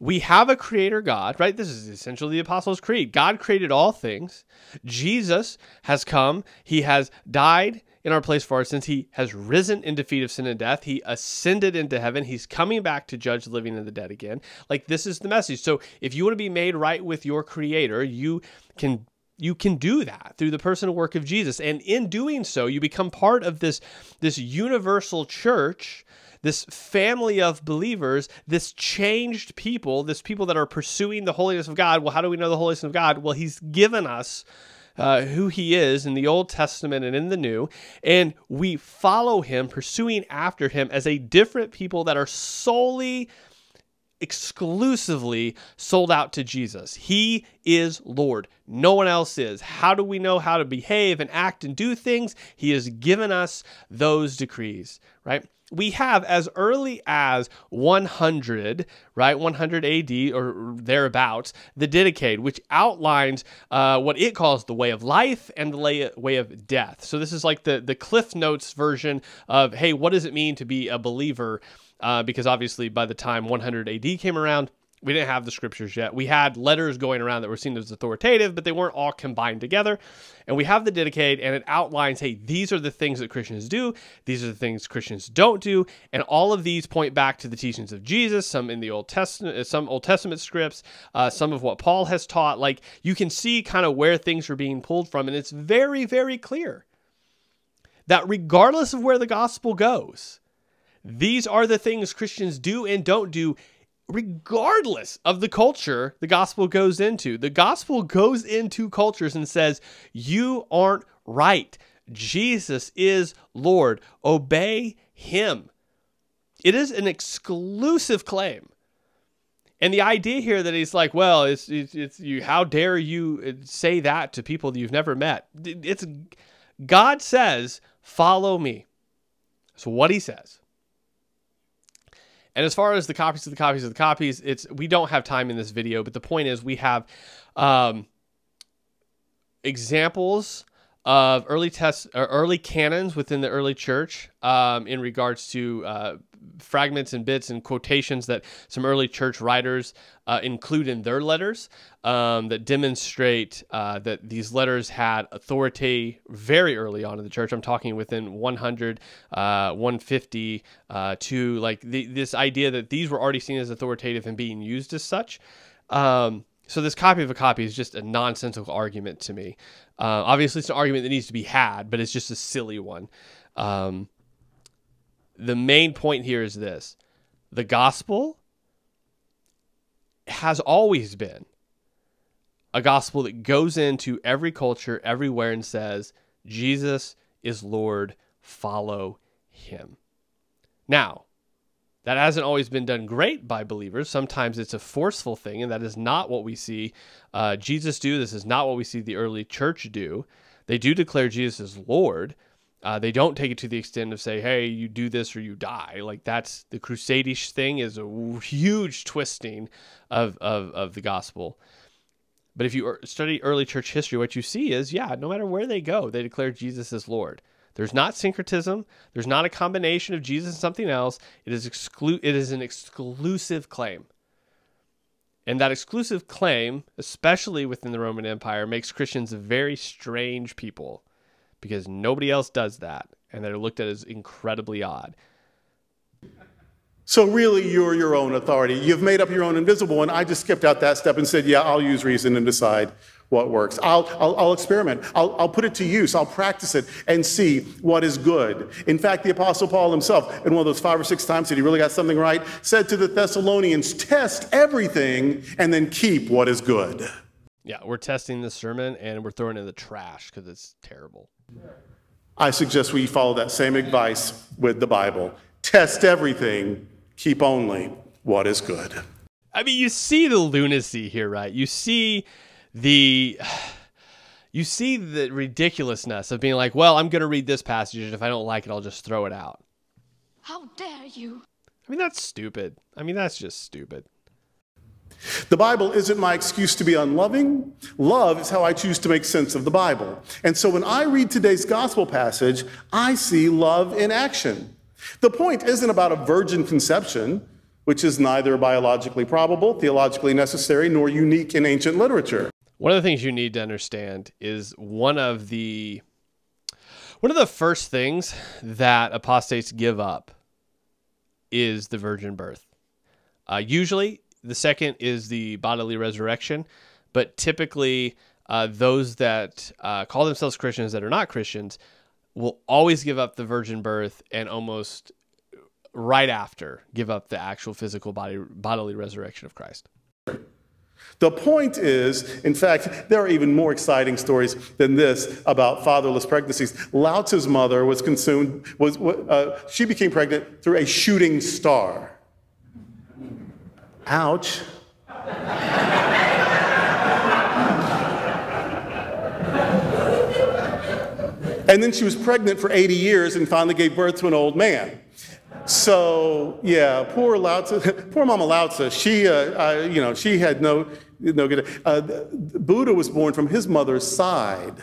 We have a creator God, right? This is essentially the Apostles' Creed. God created all things. Jesus has come. He has died in our place for our sins. He has risen in defeat of sin and death. He ascended into heaven. He's coming back to judge the living and the dead again. Like, this is the message. So, if you want to be made right with your creator, you can you can do that through the personal work of Jesus. And in doing so, you become part of this, this universal church, this family of believers, this changed people, this people that are pursuing the holiness of God. Well, how do we know the holiness of God? Well, He's given us. Uh, who he is in the Old Testament and in the New, and we follow him, pursuing after him as a different people that are solely exclusively sold out to Jesus. He is Lord. No one else is. How do we know how to behave and act and do things? He has given us those decrees, right? We have as early as 100, right, 100 AD or thereabouts, the Didache, which outlines uh, what it calls the way of life and the way of death. So this is like the the Cliff Notes version of, hey, what does it mean to be a believer? Uh, because obviously by the time 100 AD came around, we didn't have the scriptures yet. We had letters going around that were seen as authoritative, but they weren't all combined together. And we have the Didache, and it outlines hey, these are the things that Christians do, these are the things Christians don't do. And all of these point back to the teachings of Jesus, some in the Old Testament, uh, some Old Testament scripts, uh, some of what Paul has taught. Like you can see kind of where things are being pulled from, and it's very, very clear that regardless of where the gospel goes, these are the things Christians do and don't do regardless of the culture the gospel goes into. The gospel goes into cultures and says, You aren't right. Jesus is Lord. Obey him. It is an exclusive claim. And the idea here that he's like, well, it's, it's, it's you. How dare you uh, say that to people that you've never met? It's God says, follow me. So what he says. And as far as the copies of the copies of the copies, it's we don't have time in this video, but the point is we have um, examples of early tests early canons within the early church um, in regards to uh, fragments and bits and quotations that some early church writers uh, include in their letters um, that demonstrate uh, that these letters had authority very early on in the church. I'm talking within 100, uh, 150 uh, to like the, this idea that these were already seen as authoritative and being used as such. Um, so this copy of a copy is just a nonsensical argument to me. Uh, obviously, it's an argument that needs to be had, but it's just a silly one. Um, the main point here is this: the gospel has always been a gospel that goes into every culture, everywhere, and says, Jesus is Lord, follow him. Now, that hasn't always been done great by believers. Sometimes it's a forceful thing, and that is not what we see uh, Jesus do. This is not what we see the early church do. They do declare Jesus as Lord. Uh, they don't take it to the extent of say, "Hey, you do this or you die." Like that's the crusadish thing is a huge twisting of of, of the gospel. But if you study early church history, what you see is, yeah, no matter where they go, they declare Jesus as Lord. There's not syncretism. There's not a combination of Jesus and something else. It is exclu- It is an exclusive claim. And that exclusive claim, especially within the Roman Empire, makes Christians very strange people because nobody else does that. And they're looked at as incredibly odd. So, really, you're your own authority. You've made up your own invisible one. I just skipped out that step and said, yeah, I'll use reason and decide what works. I'll, I'll, I'll, experiment. I'll, I'll put it to use. I'll practice it and see what is good. In fact, the Apostle Paul himself, in one of those five or six times that he really got something right, said to the Thessalonians, test everything and then keep what is good. Yeah, we're testing this sermon and we're throwing it in the trash because it's terrible. I suggest we follow that same advice with the Bible. Test everything keep only what is good. I mean, you see the lunacy here, right? You see the you see the ridiculousness of being like, "Well, I'm going to read this passage and if I don't like it, I'll just throw it out." How dare you? I mean, that's stupid. I mean, that's just stupid. The Bible isn't my excuse to be unloving. Love is how I choose to make sense of the Bible. And so when I read today's gospel passage, I see love in action. The point isn't about a virgin conception, which is neither biologically probable, theologically necessary, nor unique in ancient literature. One of the things you need to understand is one of the one of the first things that apostates give up is the virgin birth. Uh, usually, the second is the bodily resurrection, but typically, uh, those that uh, call themselves Christians that are not Christians will always give up the virgin birth and almost right after give up the actual physical body bodily resurrection of Christ. The point is, in fact, there are even more exciting stories than this about fatherless pregnancies. Lao Tzu's mother was consumed, was, uh, she became pregnant through a shooting star. Ouch. And then she was pregnant for 80 years and finally gave birth to an old man. So yeah, poor Lao poor Mama Lao Tzu, she, uh, uh, you know, she had no, no good. Uh, Buddha was born from his mother's side.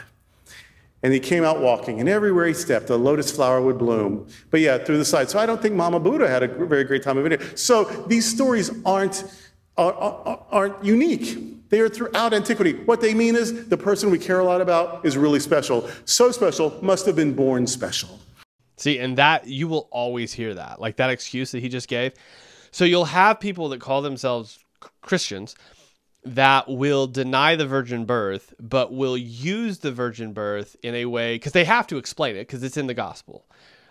And he came out walking, and everywhere he stepped, a lotus flower would bloom. But yeah, through the side. So I don't think Mama Buddha had a very great time of it. So these stories aren't, are, are, aren't unique. They are throughout antiquity. What they mean is the person we care a lot about is really special. So special, must have been born special. See, and that you will always hear that, like that excuse that he just gave. So you'll have people that call themselves Christians that will deny the virgin birth, but will use the virgin birth in a way because they have to explain it because it's in the gospel.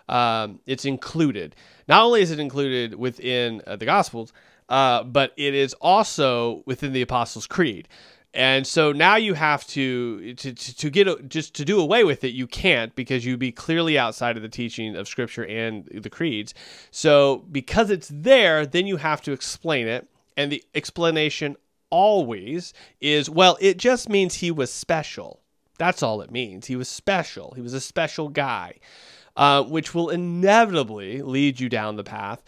Um, it's included. Not only is it included within uh, the gospels, uh, but it is also within the Apostles' Creed. And so now you have to, to to get just to do away with it. You can't because you'd be clearly outside of the teaching of Scripture and the creeds. So because it's there, then you have to explain it, and the explanation always is well, it just means he was special. That's all it means. He was special. He was a special guy, uh, which will inevitably lead you down the path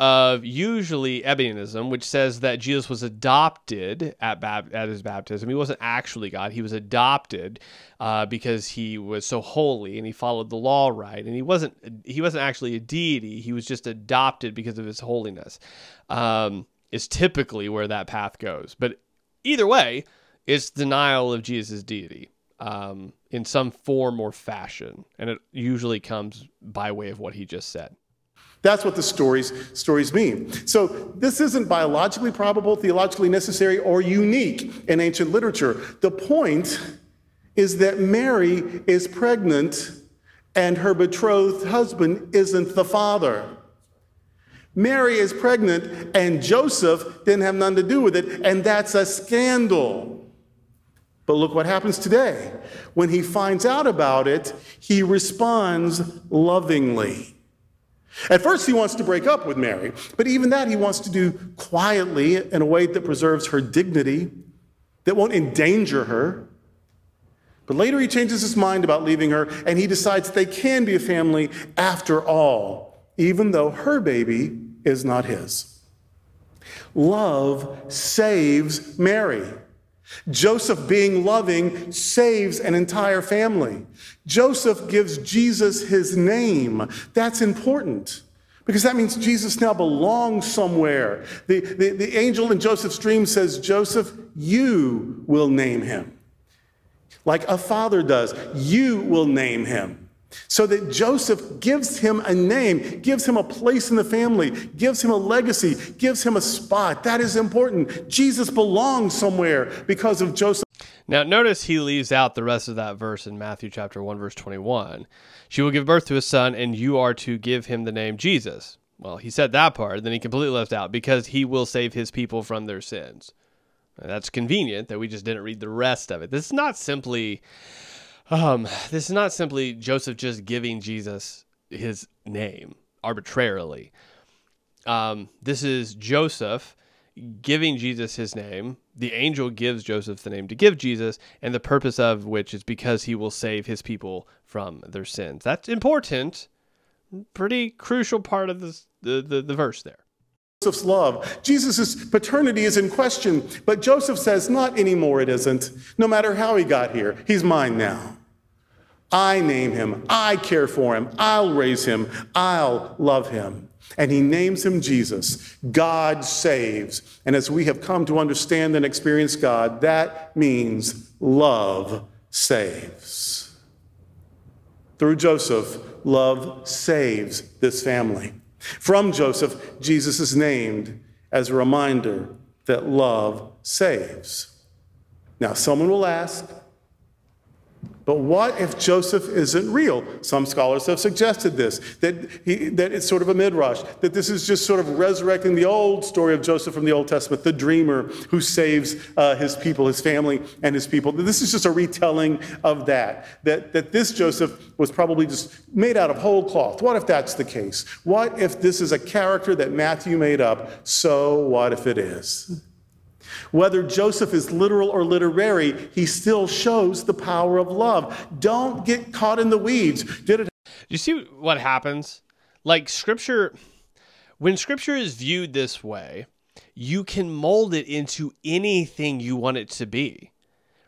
of usually Ebionism, which says that Jesus was adopted at bab- at his baptism. He wasn't actually God; he was adopted uh, because he was so holy and he followed the law right, and he wasn't he wasn't actually a deity. He was just adopted because of his holiness. Um, is typically where that path goes, but either way, it's denial of Jesus' deity um, in some form or fashion, and it usually comes by way of what he just said. That's what the stories stories mean. So this isn't biologically probable, theologically necessary, or unique in ancient literature. The point is that Mary is pregnant and her betrothed husband isn't the father. Mary is pregnant and Joseph didn't have nothing to do with it, and that's a scandal. But look what happens today. When he finds out about it, he responds lovingly. At first, he wants to break up with Mary, but even that he wants to do quietly in a way that preserves her dignity, that won't endanger her. But later, he changes his mind about leaving her, and he decides they can be a family after all, even though her baby is not his. Love saves Mary. Joseph, being loving, saves an entire family. Joseph gives Jesus his name. That's important because that means Jesus now belongs somewhere. The, the, the angel in Joseph's dream says, Joseph, you will name him. Like a father does, you will name him. So that Joseph gives him a name, gives him a place in the family, gives him a legacy, gives him a spot. That is important. Jesus belongs somewhere because of Joseph. Now, notice he leaves out the rest of that verse in Matthew chapter 1, verse 21. She will give birth to a son, and you are to give him the name Jesus. Well, he said that part, then he completely left out because he will save his people from their sins. That's convenient that we just didn't read the rest of it. This is not simply um, this is not simply Joseph just giving Jesus his name arbitrarily. Um, this is Joseph giving Jesus his name. The angel gives Joseph the name to give Jesus, and the purpose of which is because he will save his people from their sins. That's important, pretty crucial part of this, the, the, the verse there. Joseph's love. Jesus' paternity is in question, but Joseph says, Not anymore, it isn't. No matter how he got here, he's mine now. I name him. I care for him. I'll raise him. I'll love him. And he names him Jesus. God saves. And as we have come to understand and experience God, that means love saves. Through Joseph, love saves this family. From Joseph, Jesus is named as a reminder that love saves. Now, someone will ask, but what if Joseph isn't real? Some scholars have suggested this, that, he, that it's sort of a midrash, that this is just sort of resurrecting the old story of Joseph from the Old Testament, the dreamer who saves uh, his people, his family, and his people. This is just a retelling of that, that, that this Joseph was probably just made out of whole cloth. What if that's the case? What if this is a character that Matthew made up? So what if it is? Whether Joseph is literal or literary, he still shows the power of love. Don't get caught in the weeds. Did it you see what happens? Like scripture when scripture is viewed this way, you can mold it into anything you want it to be.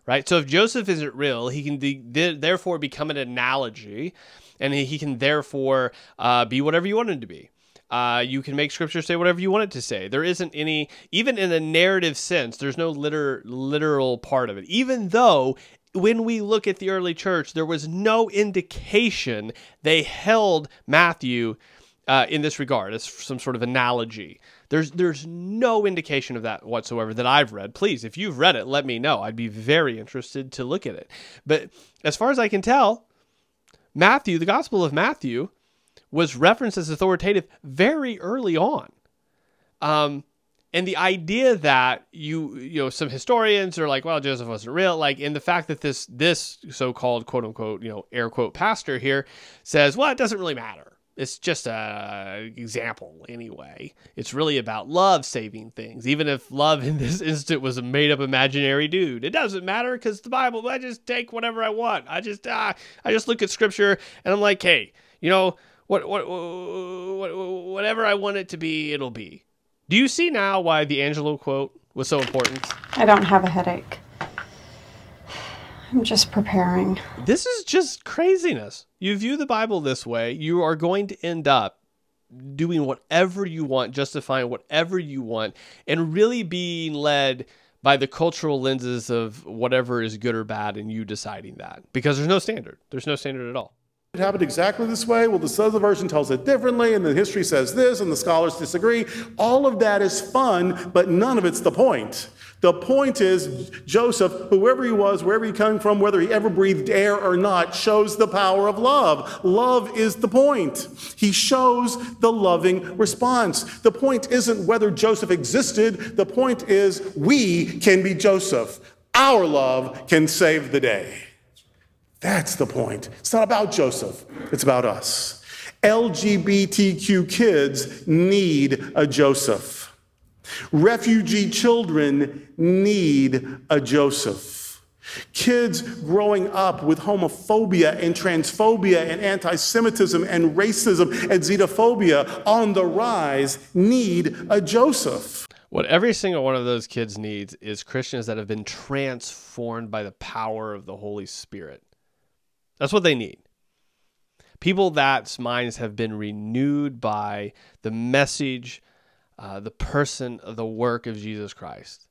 Right? So if Joseph isn't real, he can de- therefore become an analogy and he can therefore uh, be whatever you want him to be. Uh, you can make scripture say whatever you want it to say. There isn't any, even in a narrative sense, there's no liter, literal part of it. Even though when we look at the early church, there was no indication they held Matthew uh, in this regard as some sort of analogy. There's there's no indication of that whatsoever that I've read. Please, if you've read it, let me know. I'd be very interested to look at it. But as far as I can tell, Matthew, the Gospel of Matthew, was referenced as authoritative very early on. Um, and the idea that you you know some historians are like well joseph wasn't real like in the fact that this this so-called quote unquote you know air quote pastor here says well it doesn't really matter. It's just a example anyway. It's really about love saving things. Even if love in this instant was a made up imaginary dude it doesn't matter because the bible i just take whatever i want. I just uh, i just look at scripture and i'm like hey you know what, what, what, whatever I want it to be, it'll be. Do you see now why the Angelou quote was so important? I don't have a headache. I'm just preparing. This is just craziness. You view the Bible this way, you are going to end up doing whatever you want, justifying whatever you want, and really being led by the cultural lenses of whatever is good or bad and you deciding that because there's no standard. There's no standard at all. It happened exactly this way. Well, the other version tells it differently, and the history says this, and the scholars disagree. All of that is fun, but none of it's the point. The point is, Joseph, whoever he was, wherever he came from, whether he ever breathed air or not, shows the power of love. Love is the point. He shows the loving response. The point isn't whether Joseph existed, the point is we can be Joseph. Our love can save the day. That's the point. It's not about Joseph, it's about us. LGBTQ kids need a Joseph. Refugee children need a Joseph. Kids growing up with homophobia and transphobia and anti Semitism and racism and xenophobia on the rise need a Joseph. What every single one of those kids needs is Christians that have been transformed by the power of the Holy Spirit. That's what they need. People that's minds have been renewed by the message, uh, the person, the work of Jesus Christ.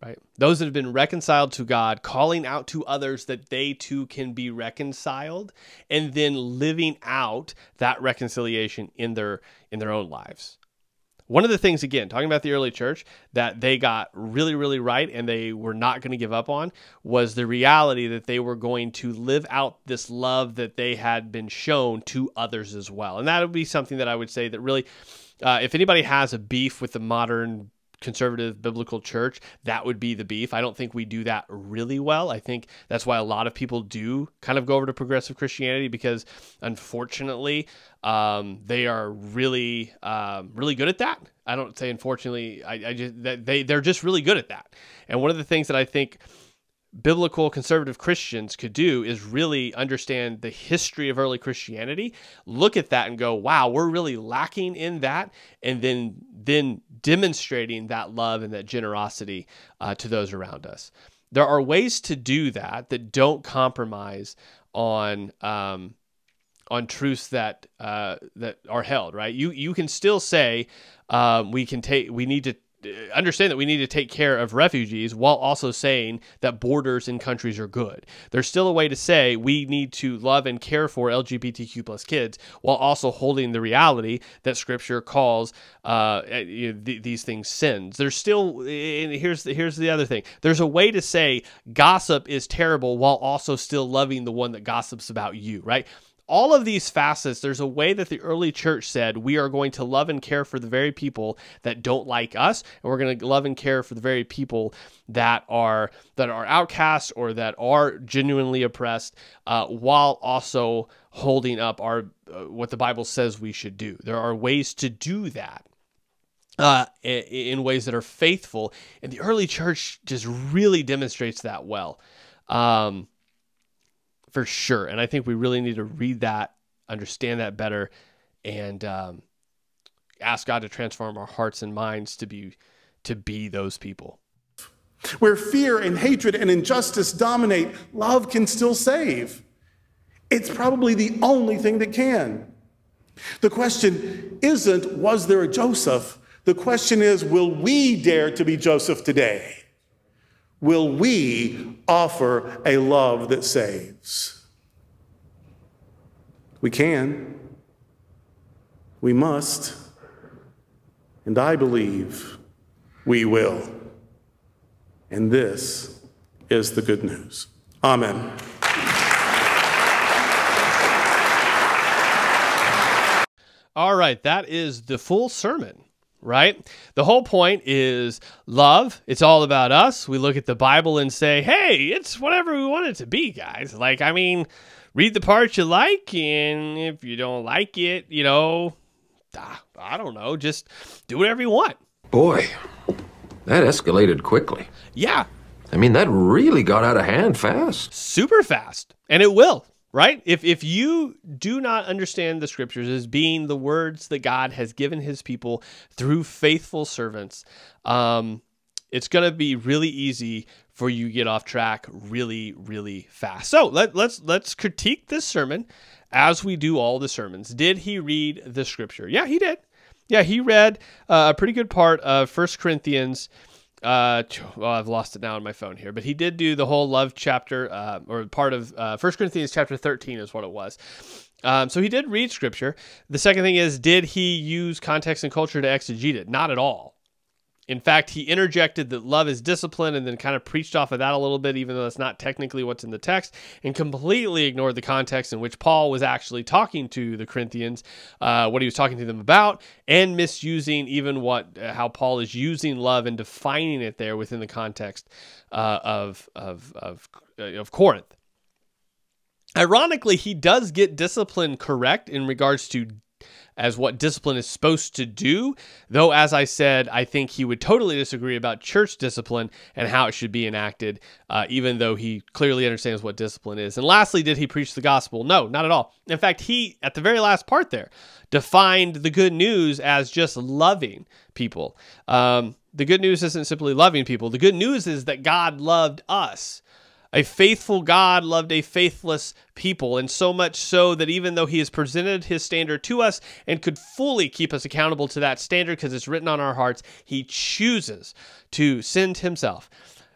Right? Those that have been reconciled to God, calling out to others that they too can be reconciled, and then living out that reconciliation in their in their own lives. One of the things, again, talking about the early church, that they got really, really right and they were not going to give up on was the reality that they were going to live out this love that they had been shown to others as well. And that would be something that I would say that really, uh, if anybody has a beef with the modern conservative biblical church, that would be the beef. I don't think we do that really well. I think that's why a lot of people do kind of go over to progressive Christianity because unfortunately, um, they are really, um, really good at that. I don't say unfortunately, I, I just that they they're just really good at that. And one of the things that I think biblical conservative Christians could do is really understand the history of early Christianity, look at that and go, wow, we're really lacking in that, and then then demonstrating that love and that generosity uh, to those around us. There are ways to do that that don't compromise on um, on truths that uh, that are held. Right? You you can still say um, we can take we need to understand that we need to take care of refugees while also saying that borders in countries are good. There's still a way to say we need to love and care for LGBTQ plus kids while also holding the reality that Scripture calls uh, know, th- these things sins. There's still and here's the, here's the other thing. There's a way to say gossip is terrible while also still loving the one that gossips about you. Right? All of these facets, there's a way that the early church said we are going to love and care for the very people that don't like us, and we're going to love and care for the very people that are that are outcasts or that are genuinely oppressed, uh, while also holding up our uh, what the Bible says we should do. There are ways to do that. Uh, in ways that are faithful, and the early church just really demonstrates that well. Um, for sure. And I think we really need to read that, understand that better, and um, ask God to transform our hearts and minds to be to be those people. Where fear and hatred and injustice dominate, love can still save. It's probably the only thing that can. The question isn't, was there a Joseph? The question is, will we dare to be Joseph today? Will we offer a love that saves? We can. We must. And I believe we will. And this is the good news. Amen. All right, that is the full sermon right? The whole point is love. It's all about us. We look at the Bible and say, hey, it's whatever we want it to be, guys. Like, I mean, read the parts you like, and if you don't like it, you know, ah, I don't know, just do whatever you want. Boy, that escalated quickly. Yeah. I mean, that really got out of hand fast. Super fast. And it will. Right? If if you do not understand the scriptures as being the words that God has given His people through faithful servants, um, it's going to be really easy for you to get off track really, really fast. So let, let's let's critique this sermon as we do all the sermons. Did he read the scripture? Yeah, he did. Yeah, he read uh, a pretty good part of First Corinthians. Uh, well, I've lost it now on my phone here, but he did do the whole love chapter, uh, or part of uh, First Corinthians chapter thirteen is what it was. Um, so he did read scripture. The second thing is, did he use context and culture to exegete it? Not at all. In fact, he interjected that love is discipline and then kind of preached off of that a little bit, even though that's not technically what's in the text, and completely ignored the context in which Paul was actually talking to the Corinthians, uh, what he was talking to them about, and misusing even what uh, how Paul is using love and defining it there within the context uh, of of of, uh, of Corinth. Ironically, he does get discipline correct in regards to as what discipline is supposed to do. Though, as I said, I think he would totally disagree about church discipline and how it should be enacted, uh, even though he clearly understands what discipline is. And lastly, did he preach the gospel? No, not at all. In fact, he, at the very last part there, defined the good news as just loving people. Um, the good news isn't simply loving people, the good news is that God loved us. A faithful God loved a faithless people, and so much so that even though He has presented His standard to us and could fully keep us accountable to that standard because it's written on our hearts, He chooses to send Himself,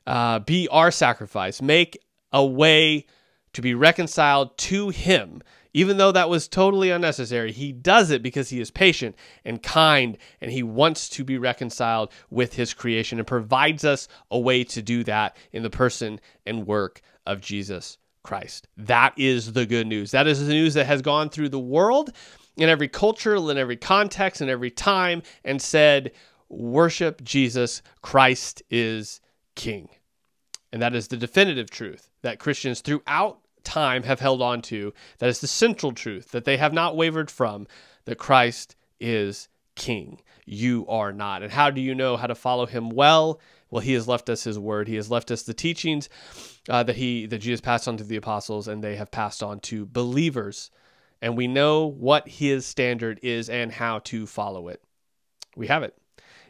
uh, be our sacrifice, make a way to be reconciled to Him even though that was totally unnecessary, he does it because he is patient and kind and he wants to be reconciled with his creation and provides us a way to do that in the person and work of Jesus Christ. That is the good news. That is the news that has gone through the world in every culture, in every context, in every time, and said, Worship Jesus. Christ is King. And that is the definitive truth that Christians throughout time have held on to. That is the central truth that they have not wavered from that Christ is king. You are not. And how do you know how to follow him well? Well, he has left us his word. He has left us the teachings uh, that he that Jesus passed on to the apostles and they have passed on to believers. And we know what his standard is and how to follow it. We have it.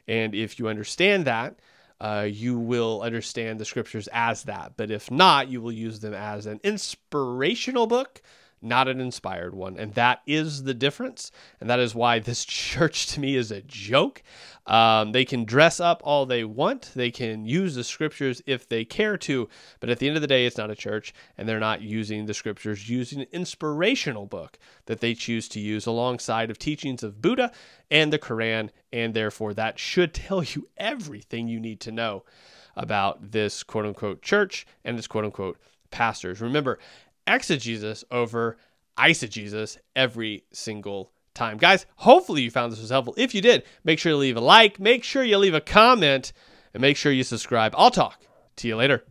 And if you understand that, uh, you will understand the scriptures as that. But if not, you will use them as an inspirational book, not an inspired one. And that is the difference. And that is why this church to me is a joke. Um, they can dress up all they want, they can use the scriptures if they care to. But at the end of the day, it's not a church, and they're not using the scriptures, using an inspirational book that they choose to use alongside of teachings of Buddha and the Quran. And therefore, that should tell you everything you need to know about this quote unquote church and this quote unquote pastors. Remember, exegesis over eisegesis every single time. Guys, hopefully you found this was helpful. If you did, make sure to leave a like, make sure you leave a comment, and make sure you subscribe. I'll talk to you later.